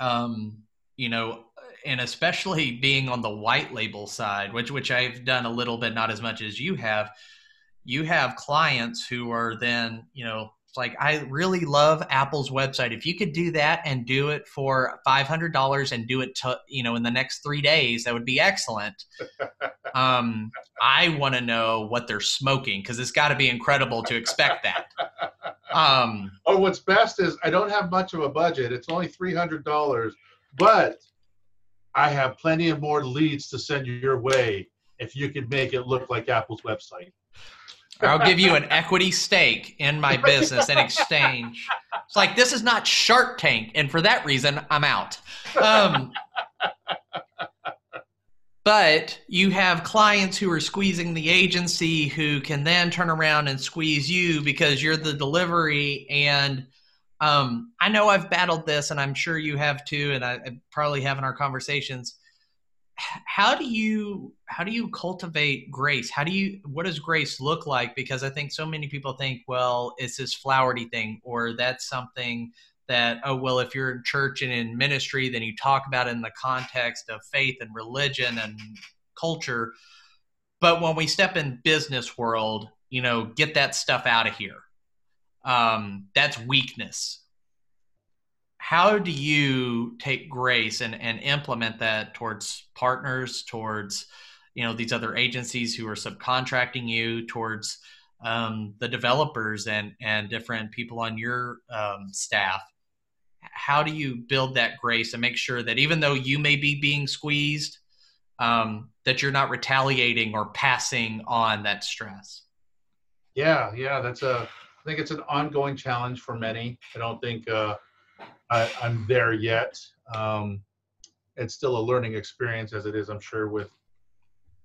um, you know, and especially being on the white label side, which which I've done a little bit, not as much as you have. You have clients who are then you know it's like I really love Apple's website. If you could do that and do it for five hundred dollars and do it to you know in the next three days, that would be excellent. um, I want to know what they're smoking because it's got to be incredible to expect that. Um, oh, what's best is I don't have much of a budget. It's only three hundred dollars, but I have plenty of more leads to send your way if you could make it look like Apple's website I'll give you an equity stake in my business in exchange. It's like this is not Shark Tank, and for that reason, I'm out. Um, but you have clients who are squeezing the agency who can then turn around and squeeze you because you're the delivery. And um, I know I've battled this, and I'm sure you have too, and I, I probably have in our conversations how do you how do you cultivate grace? How do you what does grace look like? Because i think so many people think well it's this flowery thing or that's something that oh well if you're in church and in ministry then you talk about it in the context of faith and religion and culture. But when we step in business world you know get that stuff out of here. Um, that's weakness how do you take grace and, and implement that towards partners towards you know these other agencies who are subcontracting you towards um, the developers and and different people on your um, staff? How do you build that grace and make sure that even though you may be being squeezed um, that you're not retaliating or passing on that stress? Yeah yeah that's a i think it's an ongoing challenge for many. I don't think uh, I, am there yet. Um, it's still a learning experience, as it is, I'm sure, with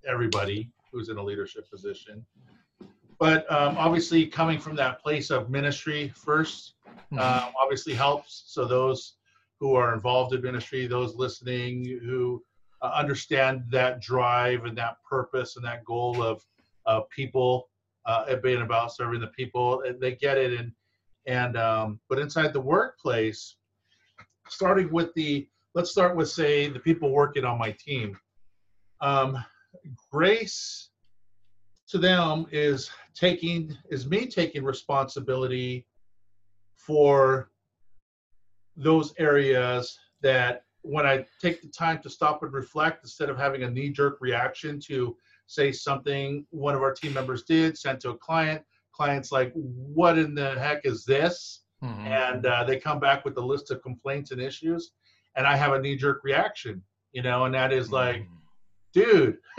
everybody who's in a leadership position. But um, obviously, coming from that place of ministry 1st mm-hmm. uh, obviously helps. So those who are involved in ministry, those listening who uh, understand that drive and that purpose and that goal of uh, people uh, being about serving the people, they get it. And and um, but inside the workplace, starting with the let's start with say the people working on my team um, grace to them is taking is me taking responsibility for those areas that when I take the time to stop and reflect instead of having a knee jerk reaction to say something one of our team members did, sent to a client, client's like, what in the heck is this? Mm-hmm. And uh, they come back with a list of complaints and issues. And I have a knee jerk reaction, you know, and that is like, mm-hmm. dude,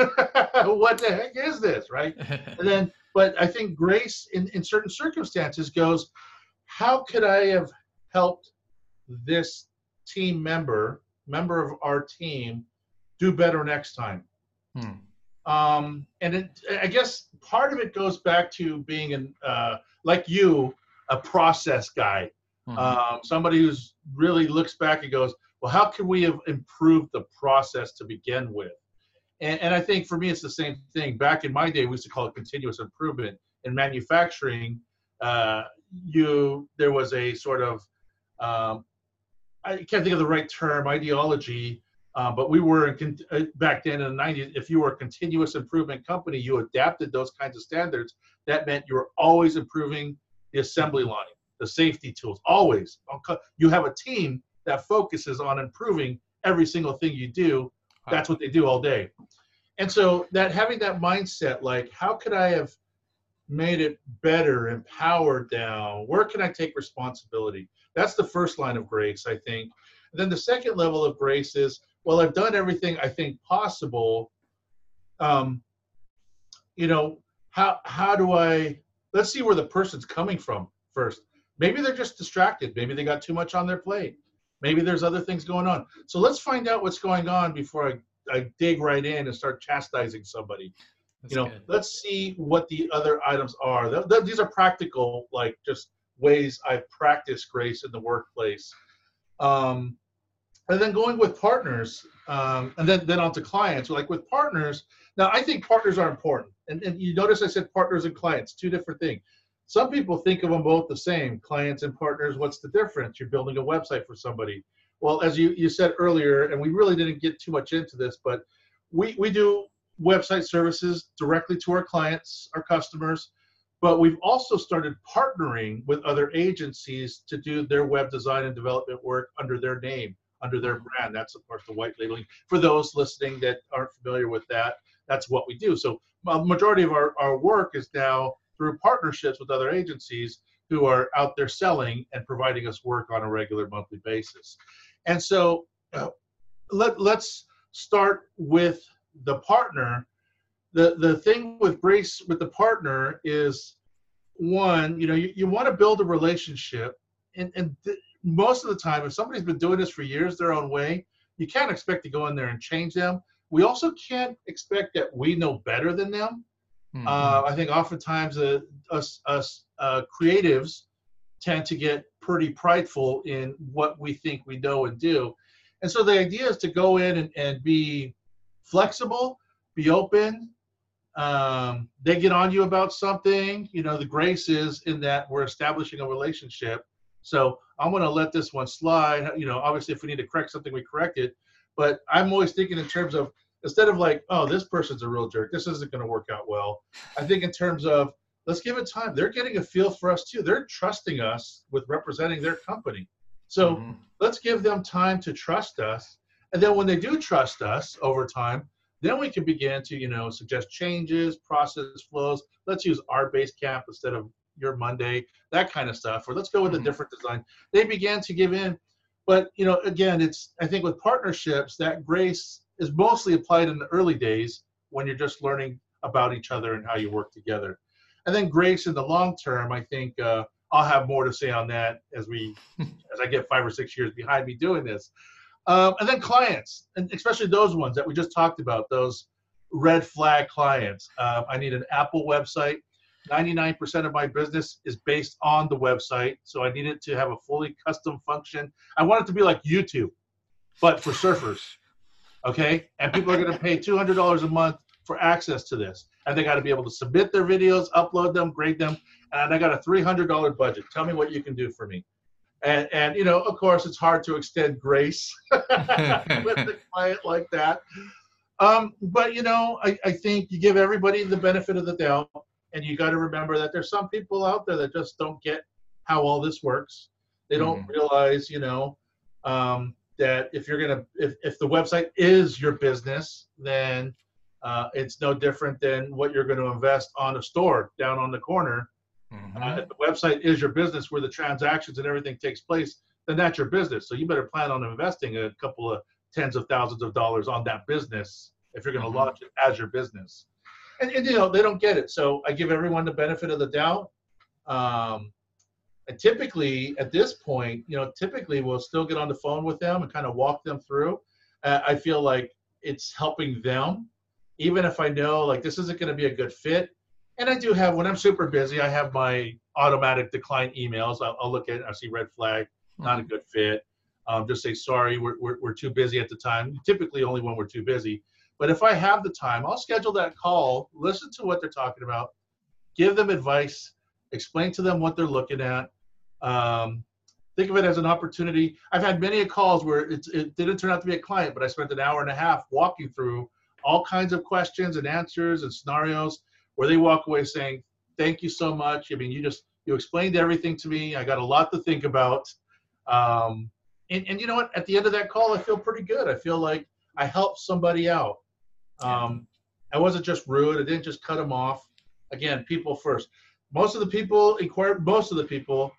what the heck is this? Right. and then, but I think grace in, in certain circumstances goes, how could I have helped this team member, member of our team, do better next time? Hmm. Um, and it, I guess part of it goes back to being an uh, like you, a process guy, mm-hmm. um, somebody who's really looks back and goes, well, how can we have improved the process to begin with? And, and I think for me, it's the same thing. Back in my day, we used to call it continuous improvement. In manufacturing, uh, you there was a sort of um, I can't think of the right term ideology uh, but we were in, uh, back then in the 90s, if you were a continuous improvement company, you adapted those kinds of standards. That meant you were always improving the assembly line, the safety tools, always. You have a team that focuses on improving every single thing you do. That's what they do all day. And so that having that mindset, like, how could I have made it better, empowered down? Where can I take responsibility? That's the first line of grace, I think. And then the second level of grace is well, I've done everything I think possible. Um, you know, how how do I? Let's see where the person's coming from first. Maybe they're just distracted. Maybe they got too much on their plate. Maybe there's other things going on. So let's find out what's going on before I, I dig right in and start chastising somebody. That's you know, good. let's see what the other items are. Th- th- these are practical, like just ways I practice grace in the workplace. Um, and then going with partners um, and then then on to clients like with partners now i think partners are important. And, and you notice i said partners and clients two different things some people think of them both the same clients and partners what's the difference? You're building a website for somebody. Well as you, you said earlier and we really didn't get too much into this but we, we do website services directly to our clients our customers but we've also started partnering with other agencies to do their web design and development work under their name under their brand. That's of course the white labeling. For those listening that aren't familiar with that, that's what we do. So a majority of our, our work is now through partnerships with other agencies who are out there selling and providing us work on a regular monthly basis. And so uh, let, let's start with the partner. The, the thing with Grace with the partner is one, you know, you, you want to build a relationship and, and most of the time, if somebody's been doing this for years their own way, you can't expect to go in there and change them. We also can't expect that we know better than them. Mm-hmm. Uh, I think oftentimes uh, us, us uh, creatives tend to get pretty prideful in what we think we know and do. And so the idea is to go in and, and be flexible, be open. Um, they get on you about something. You know, the grace is in that we're establishing a relationship so I'm going to let this one slide. You know, obviously, if we need to correct something, we correct it. But I'm always thinking in terms of instead of like, oh, this person's a real jerk. This isn't going to work out well. I think in terms of let's give it time. They're getting a feel for us too. They're trusting us with representing their company. So mm-hmm. let's give them time to trust us. And then when they do trust us over time, then we can begin to, you know, suggest changes, process flows. Let's use our Basecamp instead of your Monday, that kind of stuff, or let's go with a mm-hmm. different design. They began to give in. But you know, again, it's I think with partnerships, that grace is mostly applied in the early days when you're just learning about each other and how you work together. And then grace in the long term, I think uh, I'll have more to say on that as we as I get five or six years behind me doing this. Um, and then clients, and especially those ones that we just talked about, those red flag clients. Um, I need an Apple website. 99% of my business is based on the website. So I need it to have a fully custom function. I want it to be like YouTube, but for surfers. Okay. And people are going to pay $200 a month for access to this. And they got to be able to submit their videos, upload them, grade them. And I got a $300 budget. Tell me what you can do for me. And, and you know, of course, it's hard to extend grace with a client like that. Um, but you know, I, I think you give everybody the benefit of the doubt and you got to remember that there's some people out there that just don't get how all this works. They don't Mhm. realize, you know, um, that if you're gonna if, if the website is your business, then uh, it's no different than what you're going to invest on a store down on the corner. Mhm. Uh, if the website is your business where the transactions and everything takes place, then that's your business. So you better plan on investing a couple of tens of thousands of dollars on that business if you're going to Mhm. launch it as your business. And, and you know they don't get it, so I give everyone the benefit of the doubt. Um, and typically at this point, you know, typically we'll still get on the phone with them and kind of walk them through. Uh, I feel like it's helping them, even if I know like this isn't going to be a good fit. And I do have when I'm super busy, I have my automatic decline emails. I'll, I'll look at it, I see red flag, not a good fit. Um, just say sorry, we're, we're, we're too busy at the time. Typically, only when we're too busy. But if I have the time, I'll schedule that call, listen to what they're talking about, give them advice, explain to them what they're looking at. Um, think of it as an opportunity. I've had many calls where it, didn't turn out to be a client, but I spent an hour and a half walking through all kinds of questions and answers and scenarios where they walk away saying, "Thank you so much. I mean, you just you explained everything to me. I got a lot to think about." Um, and, and you know what? At the end of that call, I feel pretty good. I feel like I helped somebody out. Um, I wasn't just rude. I didn't just cut them off. Again, people first. Most of the people inquire. Most of the people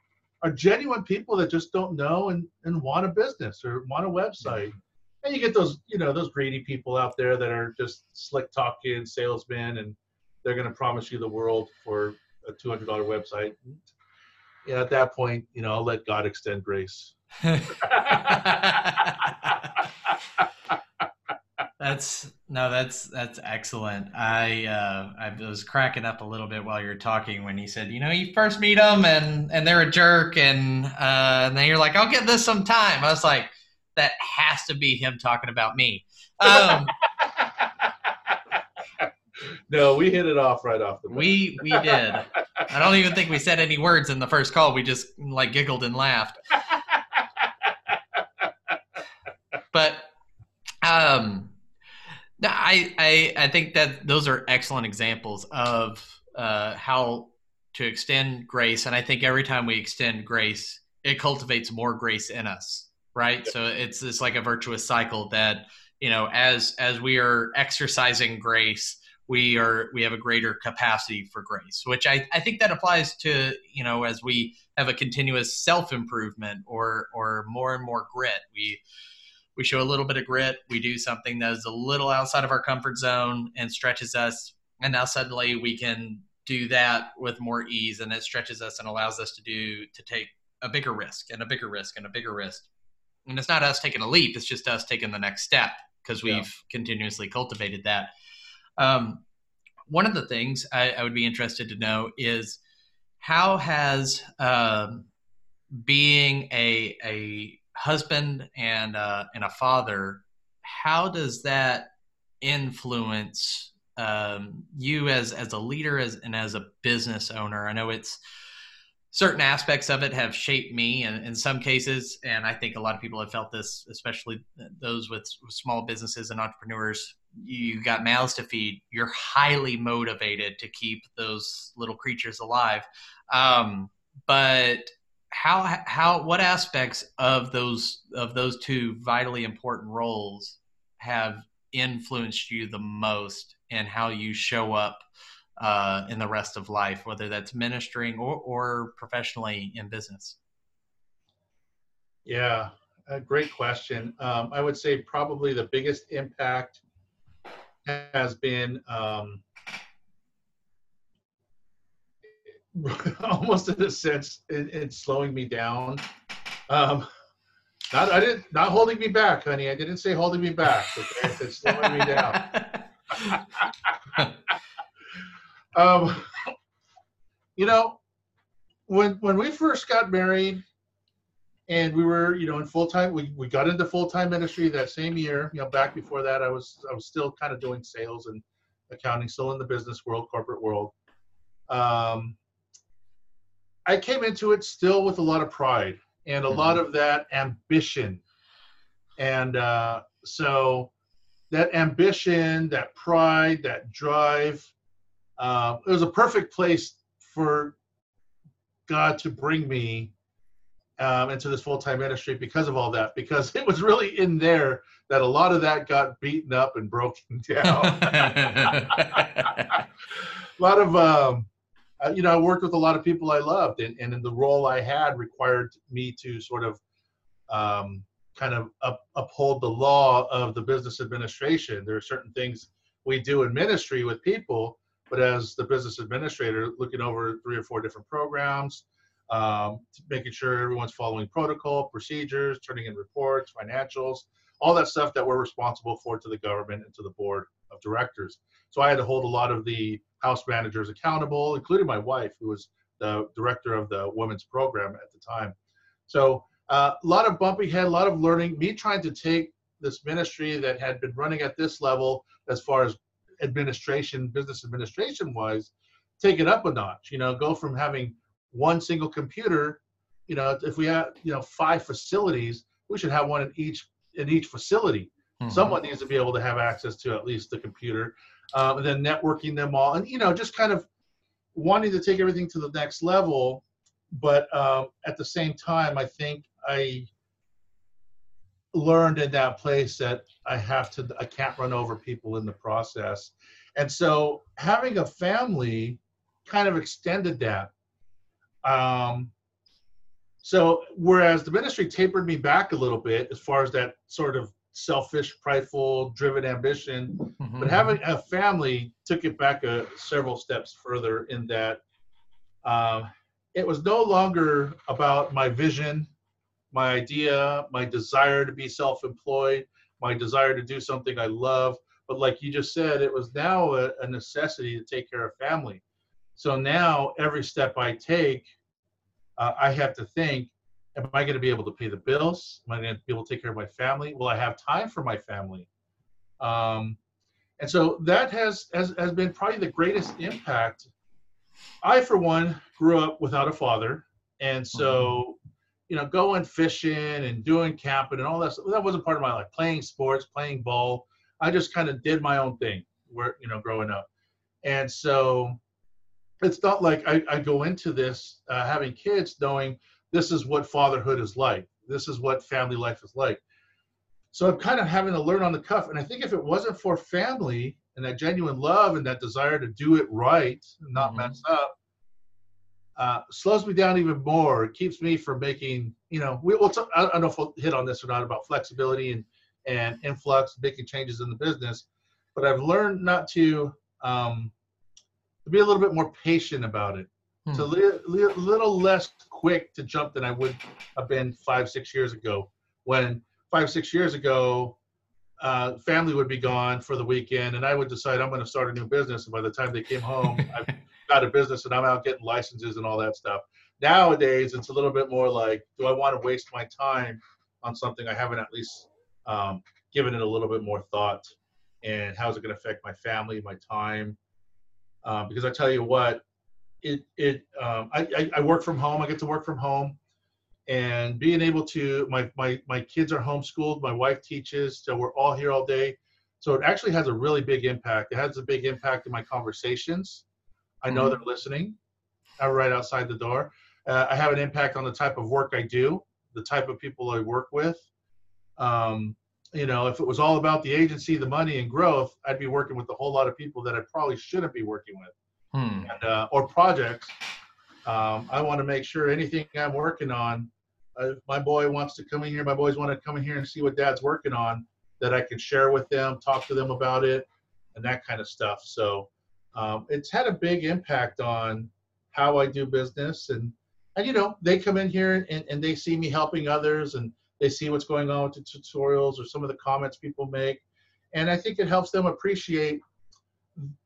are genuine people that just don't know and, and want a business or want a website. And you get those, you know, those greedy people out there that are just slick talking salesmen and they're going to promise you the world for a $200 website. Yeah, at that point, you know, I'll let God extend grace. that's no that's that's excellent. I uh i was cracking up a little bit while you were talking when you said you know you first meet them and and they're a jerk and uh and then you're like i'll get this some time i was like that has to be him talking about me. Um no, we hit it off right off the bat. we we did. I don't even think we said any words in the first call. We just like giggled and laughed. But um I, I I think that those are excellent examples of uh, how to extend grace, and I think every time we extend grace, it cultivates more grace in us, right? So it's it's like a virtuous cycle that you know, as as we are exercising grace, we are we have a greater capacity for grace, which I I think that applies to you know as we have a continuous self improvement or or more and more grit, we we show a little bit of grit. We do something that is a little outside of our comfort zone and stretches us. And now suddenly we can do that with more ease and it stretches us and allows us to do to take a bigger risk and a bigger risk and a bigger risk. And it's not us taking a leap it's just us taking the next step because we've Yeah. continuously cultivated that. Um, one of the things I, I would be interested to know is how has um, being a a husband and uh, and a father, how does that influence um, you as as a leader as and as a business owner? I know it's certain aspects of it have shaped me and in some cases and i think a lot of people have felt this especially those with small businesses and entrepreneurs. You got mouths to feed. You're highly motivated to keep those little creatures alive. Um, but how how what aspects of those of those two vitally important roles have influenced you the most and how you show up uh, in the rest of life, whether that's ministering or, or professionally in business? Yeah, great question. Um, I would say probably the biggest impact has been um, almost in a sense in, in slowing me down. Um, not I didn't not holding me back, honey. I didn't say holding me back. Okay? I said slowing me down. Um, you know, when when we first got married, and we were, you know, in full time, we, we got into full time ministry that same year. You know, back before that, I was I was still kind of doing sales and accounting, still in the business world, corporate world. Um, I came into it still with a lot of pride and a lot of that ambition, and uh, so that ambition, that pride, that drive, uh, it was a perfect place for God to bring me um, into this full time ministry because of all that, because it was really in there that a lot of that got beaten up and broken down. a lot of, um, uh, you know, I worked with a lot of people I loved, and, and in the role I had required me to sort of um, kind of up, uphold the law of the business administration. There are certain things we do in ministry with people, but as the business administrator, looking over three or four different programs, um, making sure everyone's following protocol, procedures, turning in reports, financials, all that stuff that we're responsible for to the government and to the board of directors. So I had to hold a lot of the house managers accountable, including my wife, who was the director of the women's program at the time. So uh, a lot of bumpy head, a lot of learning. Me trying to take this ministry that had been running at this level, as far as administration, business administration wise, take it up a notch. You know, go from having one single computer. You know, if we have you know five facilities, we should have one in each in each facility. Mm-hmm. Someone needs to be able to have access to at least the computer, and then networking them all, and you know, just kind of wanting to take everything to the next level. But um, at the same time, I think I learned in that place that I have to, I can't run over people in the process. And so having a family kind of extended that. Um, so whereas the ministry tapered me back a little bit as far as that sort of selfish, prideful, driven ambition, mm-hmm. but having a family took it back a, several steps further in that uh, it was no longer about my vision my idea, my desire to be self employed, my desire to do something I love. But like you just said, it was now a, a necessity to take care of family. So now every step I take, uh, I have to think, am I going to be able to pay the bills? Am I going to be able to take care of my family? Will I have time for my family? Um, and so that has, has has been probably the greatest impact. I, for one, grew up without a father, and so mm-hmm you know, going fishing and doing camping and all that. That wasn't part of my life. Playing sports, playing ball. I just kind of did my own thing. Where you know, growing up, and so it's not like I, I go into this uh, having kids knowing this is what fatherhood is like. This is what family life is like. So I'm kind of having to learn on the cuff. And I think if it wasn't for family and that genuine love and that desire to do it right and not mm-hmm. mess up, uh, slows me down even more. It keeps me from making, you know, we, will t- I don't know if we'll hit on this or not about flexibility and, and influx, making changes in the business, but I've learned not to, um, to be a little bit more patient about it, hmm. to a li- little less quick to jump than I would have been five, six years ago. When five, six years ago, uh, family would be gone for the weekend, and I would decide I'm going to start a new business. And by the time they came home, I've got a business and I'm out getting licenses and all that stuff. Nowadays, it's a little bit more like, do I want to waste my time on something I haven't at least um, given it a little bit more thought? And how's it going to affect my family, my time? Um, because I tell you what, it it um, I, I, I work from home. I get to work from home, and being able to my my my kids are homeschooled. My wife teaches, so we're all here all day. So it actually has a really big impact. It has a big impact in my conversations. I know mm-hmm. they're listening. I'm right outside the door. Uh, I have an impact on the type of work I do, the type of people I work with. Um, you know, if it was all about the agency, the money, and growth, I'd be working with a whole lot of people that I probably shouldn't be working with, hmm. and, uh, or projects. Um, I want to make sure anything I'm working on, uh, my boy wants to come in here, my boys want to come in here and see what dad's working on, that I can share with them, talk to them about it, and that kind of stuff. So um, it's had a big impact on how I do business and and you know they come in here and, and they see me helping others and they see what's going on with the tutorials or some of the comments people make and I think it helps them appreciate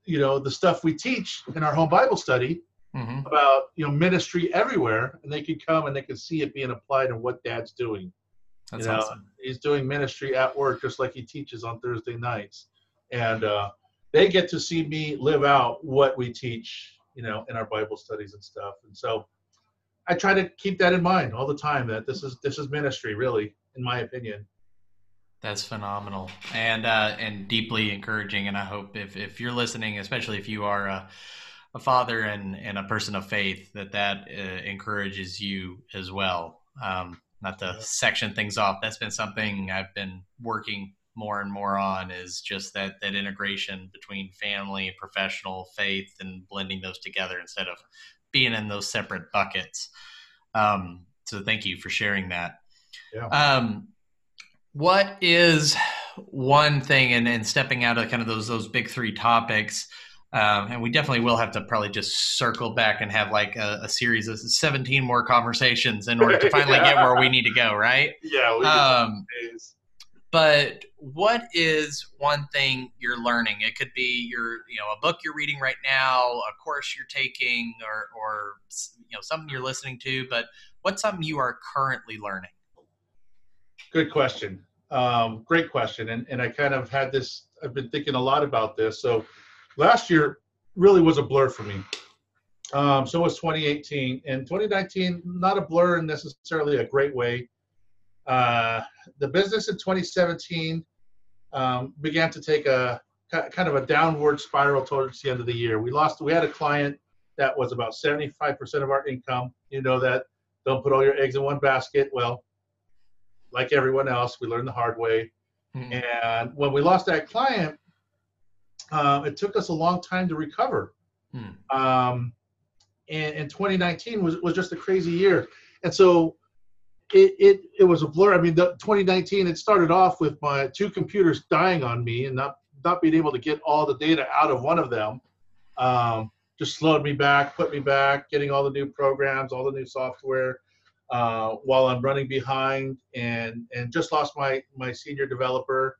you know the stuff we teach in our home Bible study mm-hmm. about you know ministry everywhere and they can come and they can see it being applied in what dad's doing That's you know, awesome. he's doing ministry at work just like he teaches on Thursday nights and uh, they get to see me live out what we teach, you know, in our Bible studies and stuff. And so I try to keep that in mind all the time that this is this is ministry, really, in my opinion. That's phenomenal and uh, and deeply encouraging. And I hope if, if you're listening, especially if you are a, a father and, and a person of faith, that that uh, encourages you as well. Um, not to section things off. That's been something I've been working more and more on is just that that integration between family, professional, faith, and blending those together instead of being in those separate buckets. Um, so thank you for sharing that. Yeah. Um, what is one thing, and, and stepping out of kind of those those big three topics, um, and we definitely will have to probably just circle back and have like a, a series of 17 more conversations in order to finally yeah. get where we need to go, right? Yeah. Um, but what is one thing you're learning? It could be your, you know, a book you're reading right now, a course you're taking, or, or you know, something you're listening to. But what's something you are currently learning? Good question. Um, great question. And and I kind of had this. I've been thinking a lot about this. So last year really was a blur for me. Um, so was 2018 and 2019. Not a blur in necessarily a great way. Uh, the business in 2017 um, began to take a kind of a downward spiral towards the end of the year. We lost. We had a client that was about 75% of our income. You know that. Don't put all your eggs in one basket. Well, like everyone else, we learned the hard way. Mm-hmm. And when we lost that client, um, it took us a long time to recover. Hmm. Um, and, and 2019 was, was just a crazy year. And so it, it, it was a blur. I mean, the 2019, it started off with my two computers dying on me and not, not being able to get all the data out of one of them. Um, just slowed me back, put me back, getting all the new programs, all the new software uh, while I'm running behind and, and just lost my, my senior developer.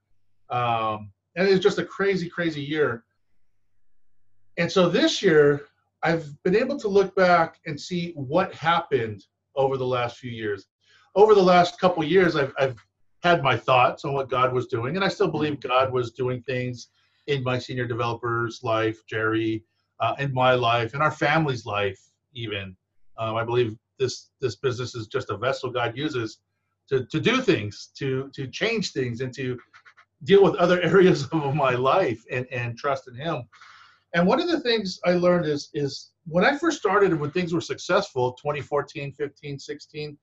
Um, and it's just a crazy, crazy year. And so this year, I've been able to look back and see what happened over the last few years. Over the last couple years, I've, I've had my thoughts on what God was doing, and I still believe God was doing things in my senior developer's life, Jerry, uh, in my life, in our family's life, even. Um, I believe this this business is just a vessel God uses to, to do things, to to change things, and to deal with other areas of my life and, and trust in him. And one of the things I learned is is when I first started and when things were successful, 2014, 15, 16,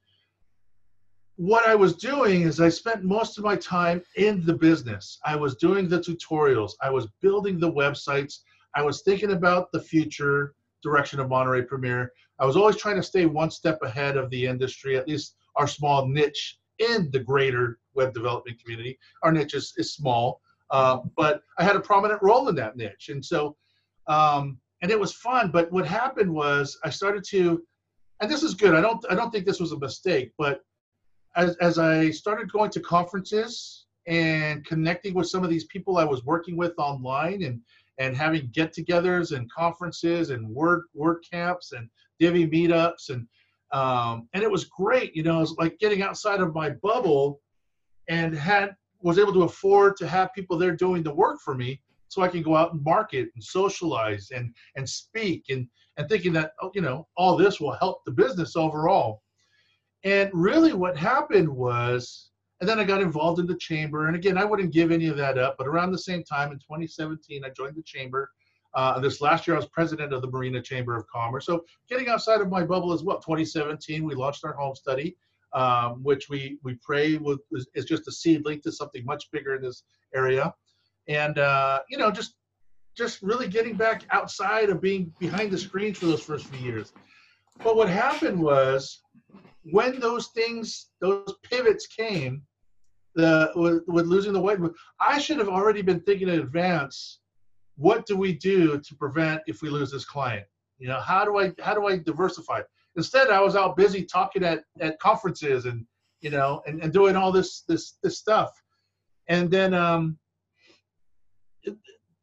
what I was doing is I spent most of my time in the business. I was doing the tutorials, I was building the websites, I was thinking about the future direction of Monterey Premier. I was always trying to stay one step ahead of the industry, at least our small niche in the greater web development community. Our niche is, is small, uh, but I had a prominent role in that niche. And so, um, and it was fun. But what happened was I started to, and this is good. I don't, I don't think this was a mistake, but as, as I started going to conferences and connecting with some of these people I was working with online and, and having get-togethers and conferences and word word camps and Divi meetups and um, and it was great. You know, it was like getting outside of my bubble, and had was able to afford to have people there doing the work for me, so I can go out and market and socialize and and speak and and thinking that oh, you know all this will help the business overall. And really, what happened was, and then I got involved in the chamber. And again, I wouldn't give any of that up. But around the same time in 2017, I joined the chamber uh, this last year, I was president of the Marina Chamber of Commerce. So getting outside of my bubble as well. 2017, we launched our home study, um, which we we pray is, is, just a seed link to something much bigger in this area, and uh, you know just just really getting back outside of being behind the screens for those first few years. But what happened was when those things, those pivots came, the with, with losing the white, I should have already been thinking in advance what do we do to prevent if we lose this client? You know, how do I how do I diversify? Instead, I was out busy talking at, at conferences and you know and, and doing all this this this stuff. And then um, it,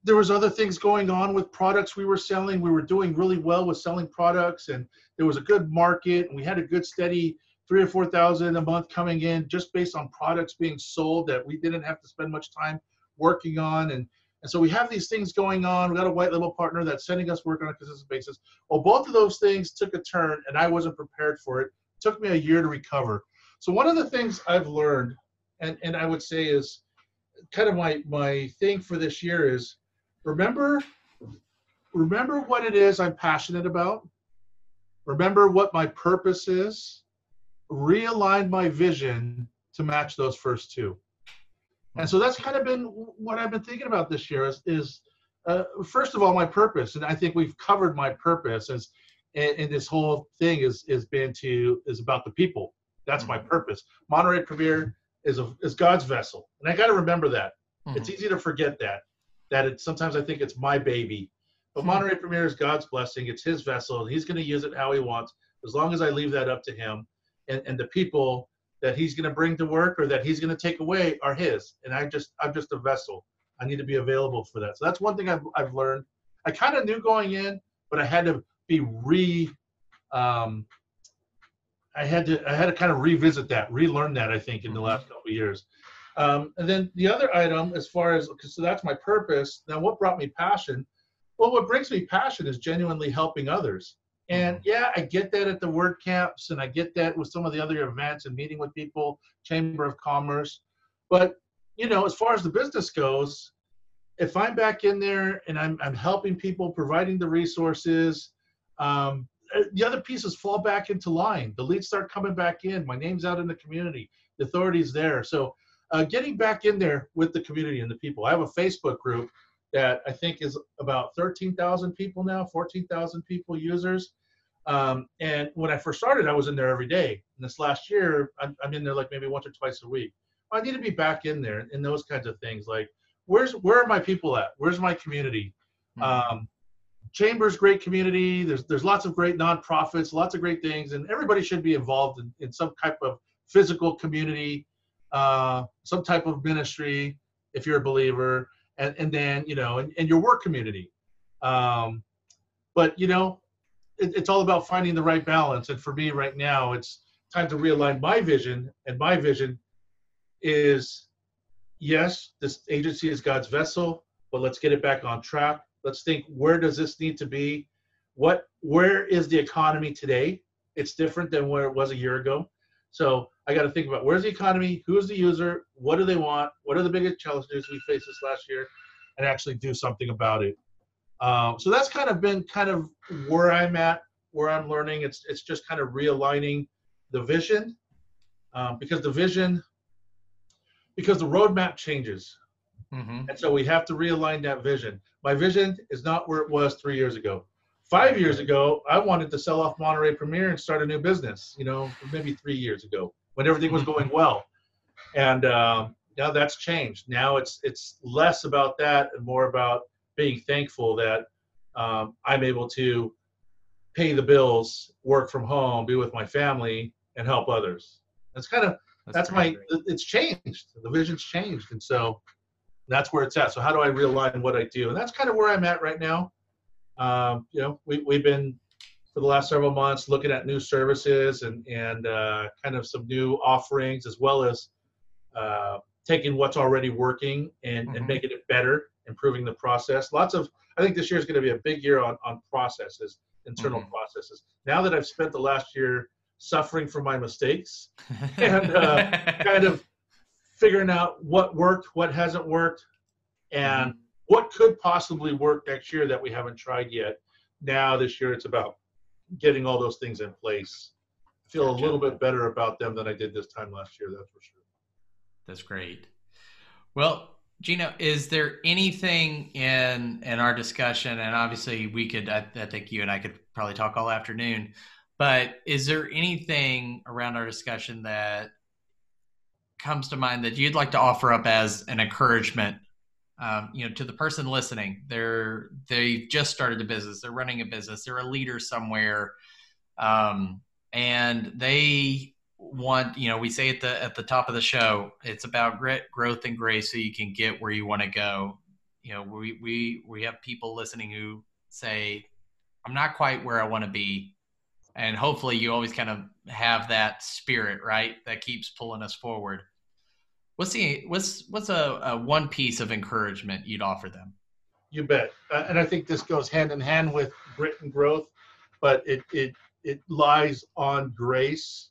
there was other things going on with products we were selling. We were doing really well with selling products, and there was a good market, and we had a good steady three or four thousand a month coming in just based on products being sold that we didn't have to spend much time working on. And and so we have these things going on. We got a white label partner that's sending us work on a consistent basis. Well, both of those things took a turn, and I wasn't prepared for it. it took me a year to recover. So one of the things I've learned, and, and I would say is kind of my, my thing for this year is remember remember what it is I'm passionate about. Remember what my purpose is. Realign my vision to match those first two. And so that's kind of been what I've been thinking about this year is, is uh, first of all, my purpose. And I think we've covered my purpose as, and, and this whole thing is, is been to, is about the people. That's my Mm-hmm. purpose. Monterey Premier is a, is God's vessel. And I got to remember that. Mhm. It's easy to forget that, that it, sometimes I think it's my baby, but Hmm. Monterey Premier is God's blessing. It's his vessel. and He's going to use it how he wants, as long as I leave that up to him. And, and the people that he's going to bring to work or that he's going to take away are his. And I just, I'm just a vessel. I need to be available for that. So that's one thing I've, I've learned. I kind of knew going in, but I had to be re, um, I had to, I had to kind of revisit that, relearn that. I think in the Mhm. last couple of years. Um, and then the other item, as far as so that's my purpose. Now, what brought me passion? Well, what brings me passion is genuinely helping others. And yeah, I get that at the WordCamps, and I get that with some of the other events and meeting with people, Chamber of Commerce. But you know, as far as the business goes, if I'm back in there and I'm I'm helping people, providing the resources, um, uh, the other pieces fall back into line. The leads start coming back in. My name's out in the community. The authority's there. So uh, getting back in there with the community and the people. I have a Facebook group that I think is about 13,000 people now, 14,000 people users. Um, and when I first started, I was in there every day. And this last year, I'm, I'm in there like maybe once or twice a week. I need to be back in there in those kinds of things. Like, where's where are my people at? Where's my community? Mhm. Um, Chambers, great community. There's there's lots of great nonprofits, lots of great things, and everybody should be involved in, in some type of physical community, uh, some type of ministry if you're a believer, and and then you know, and, and your work community. Um, but you know, it, it's all about finding the right balance. And for me right now, it's time to realign my vision, and my vision is yes, this agency is God's vessel, but let's get it back on track. Let's think where does this need to be? What where is the economy today? It's different than where it was a year ago. So I got to think about where's the economy, who's the user, what do they want, what are the biggest challenges we faced this last year, and actually do something about it. Um, so that's kind of been kind of where I'm at, where I'm learning. It's it's just kind of realigning the vision um, because the vision because the roadmap changes. Mhm. And so we have to realign that vision. My vision is not where it was three years ago. Five years ago, I wanted to sell off Monterey Premier and start a new business, you know, maybe three years ago when everything was going well. And um, now that's changed. Now it's it's less about that and more about being thankful that um, I'm able to pay the bills, work from home, be with my family, and help others. That's kind of that's my great. it's changed the vision's changed and so that's where it's at so how do i realign what i do and that's kind of where i'm at right now um, you know we, we've been for the last several months looking at new services and and uh, kind of some new offerings as well as uh, taking what's already working and, Mhm. and making it better improving the process lots of i think this year is going to be a big year on, on processes internal Mhm. processes now that i've spent the last year suffering from my mistakes and, uh, kind of figuring out what worked, what hasn't worked, and what could possibly work next year that we haven't tried yet. Now this year it's about getting all those things in place. I feel a little bit better about them than I did this time last year, that's for sure. That's great. Well, Geno, is there anything in in our discussion, and obviously we could, I, I think you and I could probably talk all afternoon, but is there anything around our discussion that comes to mind that you'd like to offer up as an encouragement, um, you know, to the person listening? They're they've just started a business, they're running a business, they're a leader somewhere, um, and they want you know we say at the at the top of the show it's about grit growth and grace so you can get where you want to go you know we we we have people listening who say i'm not quite where i want to be and hopefully you always kind of have that spirit right that keeps pulling us forward what's the what's what's a, a one piece of encouragement you'd offer them You bet. Uh, and I think this goes hand in hand with grit and growth, but it it it lies on grace.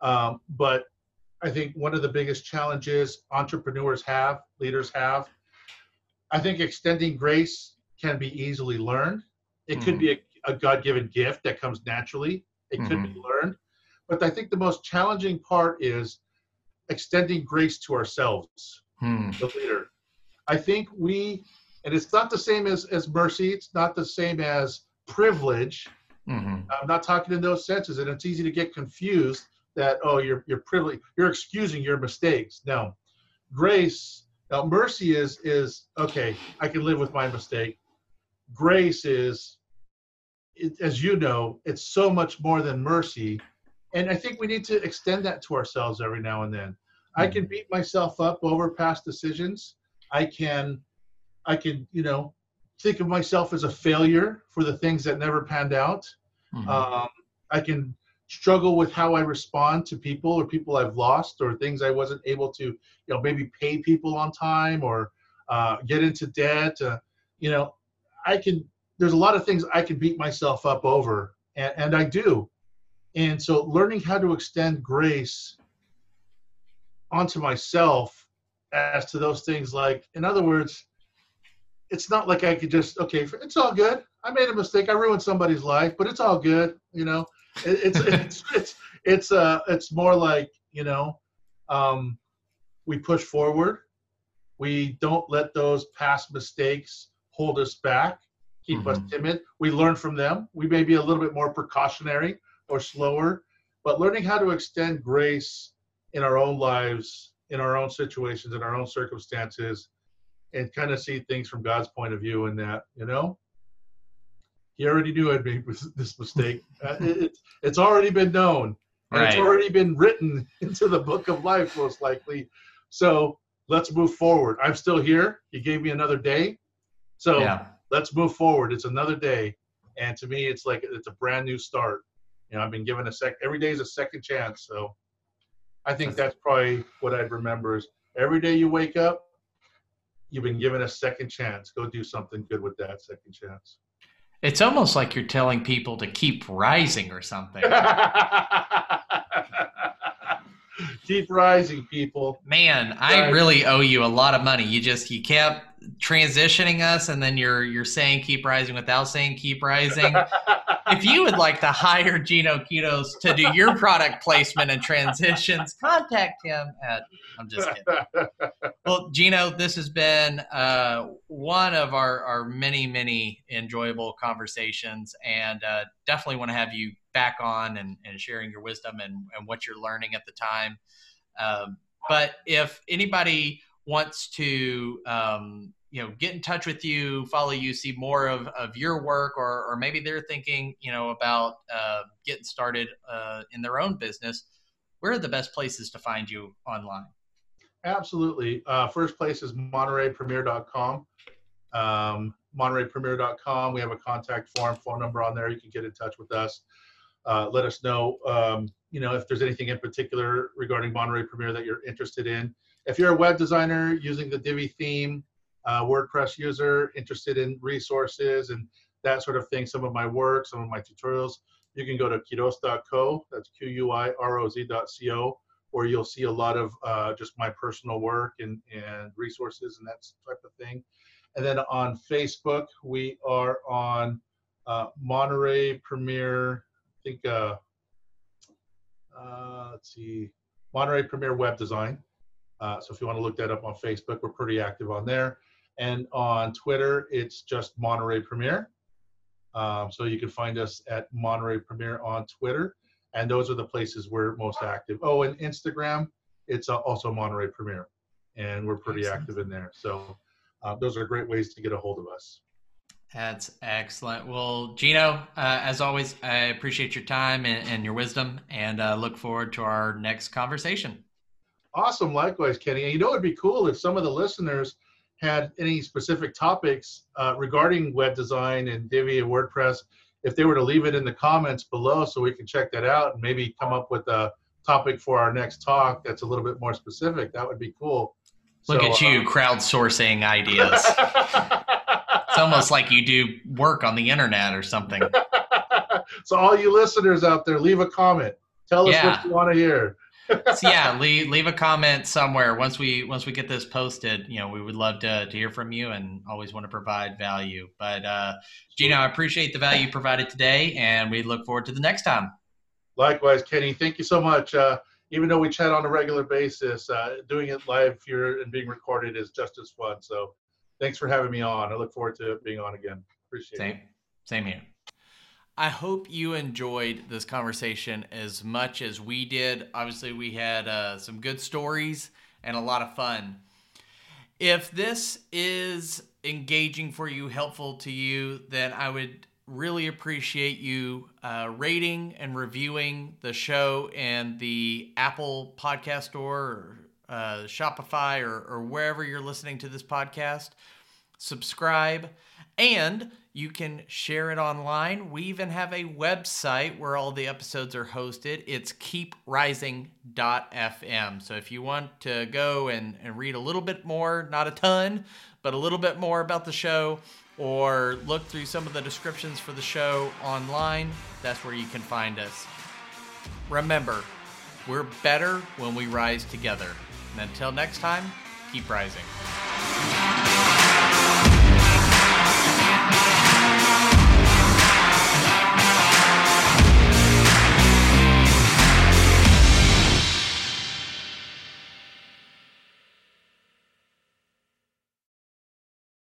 Um, but I think one of the biggest challenges entrepreneurs have, leaders have, I think extending grace can be easily learned. It could be a, a God given gift that comes naturally. It could be learned. But I think the most challenging part is extending grace to ourselves, Hmm. the leader. I think we, and it's not the same as, as mercy, it's not the same as privilege. Mhm. I'm not talking in those senses, and it's easy to get confused that oh you're you're privileged, you're excusing your mistakes. No, grace, now mercy is is okay. I can live with my mistake. Grace is, it, as you know, it's so much more than mercy, and I think we need to extend that to ourselves every now and then. I can beat myself up over past decisions. I can, I can you know think of myself as a failure for the things that never panned out. Mhm. Um, I can struggle with how I respond to people or people I've lost or things I wasn't able to, you know, maybe pay people on time or uh, get into debt. Uh, you know, I can. There's a lot of things I can beat myself up over, and, and I do. And so, learning how to extend grace onto myself as to those things, like, in other words, it's not like I could just okay, it's all good. I made a mistake. I ruined somebody's life, but it's all good. You know, it, it's it's it's it's uh it's more like you know, um, we push forward. We don't let those past mistakes hold us back, keep us Mhm. timid. We learn from them. We may be a little bit more precautionary or slower, but learning how to extend grace in our own lives, in our own situations, in our own circumstances, and kind of see things from God's point of view in that, you know? He already knew I'd made this- mistake. Uh, it, it's- it's already been known. And It's already been written into the book of life, most likely. So let's move forward. I'm still here. He gave me another day. So Yeah. let's move forward. It's another day. And to me, it's like it's a brand new start. You know, I've been given a sec every day is a second chance. So I think that's probably what I'd remember is every day you wake up, you've been given a second chance. Go do something good with that second chance. It's almost like you're telling people to keep rising or something. Keep rising, people. Man, I really owe you a lot of money. You just you kept transitioning us and then you're you're saying keep rising without saying keep rising. if you would like to hire Geno Quiroz to do your product placement and transitions, contact him at I'm just kidding. Well, Geno, this has been uh, one of our, our many, many enjoyable conversations, and uh, definitely want to have you back on and, and sharing your wisdom and, and what you're learning at the time. Um, but if anybody wants to, um, you know, get in touch with you, follow you, see more of, of your work, or, or maybe they're thinking, you know, about uh, getting started uh, in their own business, where are the best places to find you online? Absolutely. Uh, first place is MontereyPremier.com. Um, MontereyPremier.com. We have a contact form, phone number on there. You can get in touch with us. Uh, let us know, um, you know, if there's anything in particular regarding Monterey Premier that you're interested in. If you're a web designer using the Divi theme, uh, WordPress user, interested in resources and that sort of thing, some of my work, some of my tutorials, you can go to quiroz.co. That's Q-U-I-R-O-Z.co where you'll see a lot of uh, just my personal work and, and resources and that type of thing. And then on Facebook, we are on uh, Monterey Premier, I think, uh, uh, let's see, Monterey Premier Web Design. Uh, so if you want to look that up on Facebook, we're pretty active on there. And on Twitter, it's just Monterey Premier. Um, so you can find us at Monterey Premier on Twitter and those are the places we're most active. Oh, and Instagram, it's uh, also Monterey Premier, and we're pretty Excellent. active in there. So uh, those are great ways to get a hold of us. That's excellent. Well, Geno, uh, as always, I appreciate your time and, and your wisdom, and uh, look forward to our next conversation. Awesome, likewise, Kenny. And you know, it'd be cool if some of the listeners had any specific topics uh, regarding web design and Divi and WordPress. If they were to leave it in the comments below, so we can check that out and maybe come up with a topic for our next talk that's a little bit more specific, that would be cool. Look So, at you uh, crowdsourcing ideas. it's almost like you do work on the internet or something. so all you listeners out there, leave a comment. Tell us Yeah. what you want to hear. so yeah, leave leave a comment somewhere once we once we get this posted. You know, we would love to to hear from you, and always want to provide value. But uh, Geno, I appreciate the value provided today, and we look forward to the next time. Likewise, Kenny. Thank you so much. Uh, even though we chat on a regular basis, uh, doing it live here and being recorded is just as fun. So, thanks for having me on. I look forward to being on again. Appreciate Same. it. Same here. I hope you enjoyed this conversation as much as we did. Obviously, we had uh, some good stories and a lot of fun. If this is engaging for you, helpful to you, then I would really appreciate you uh, rating and reviewing the show and the Apple Podcast Store or uh, Spotify or, or wherever you're listening to this podcast. Subscribe and you can share it online. We even have a website where all the episodes are hosted. It's keeprising.fm. So if you want to go and, and read a little bit more, not a ton, but a little bit more about the show, or look through some of the descriptions for the show online, that's where you can find us. Remember, we're better when we rise together. And until next time, keep rising.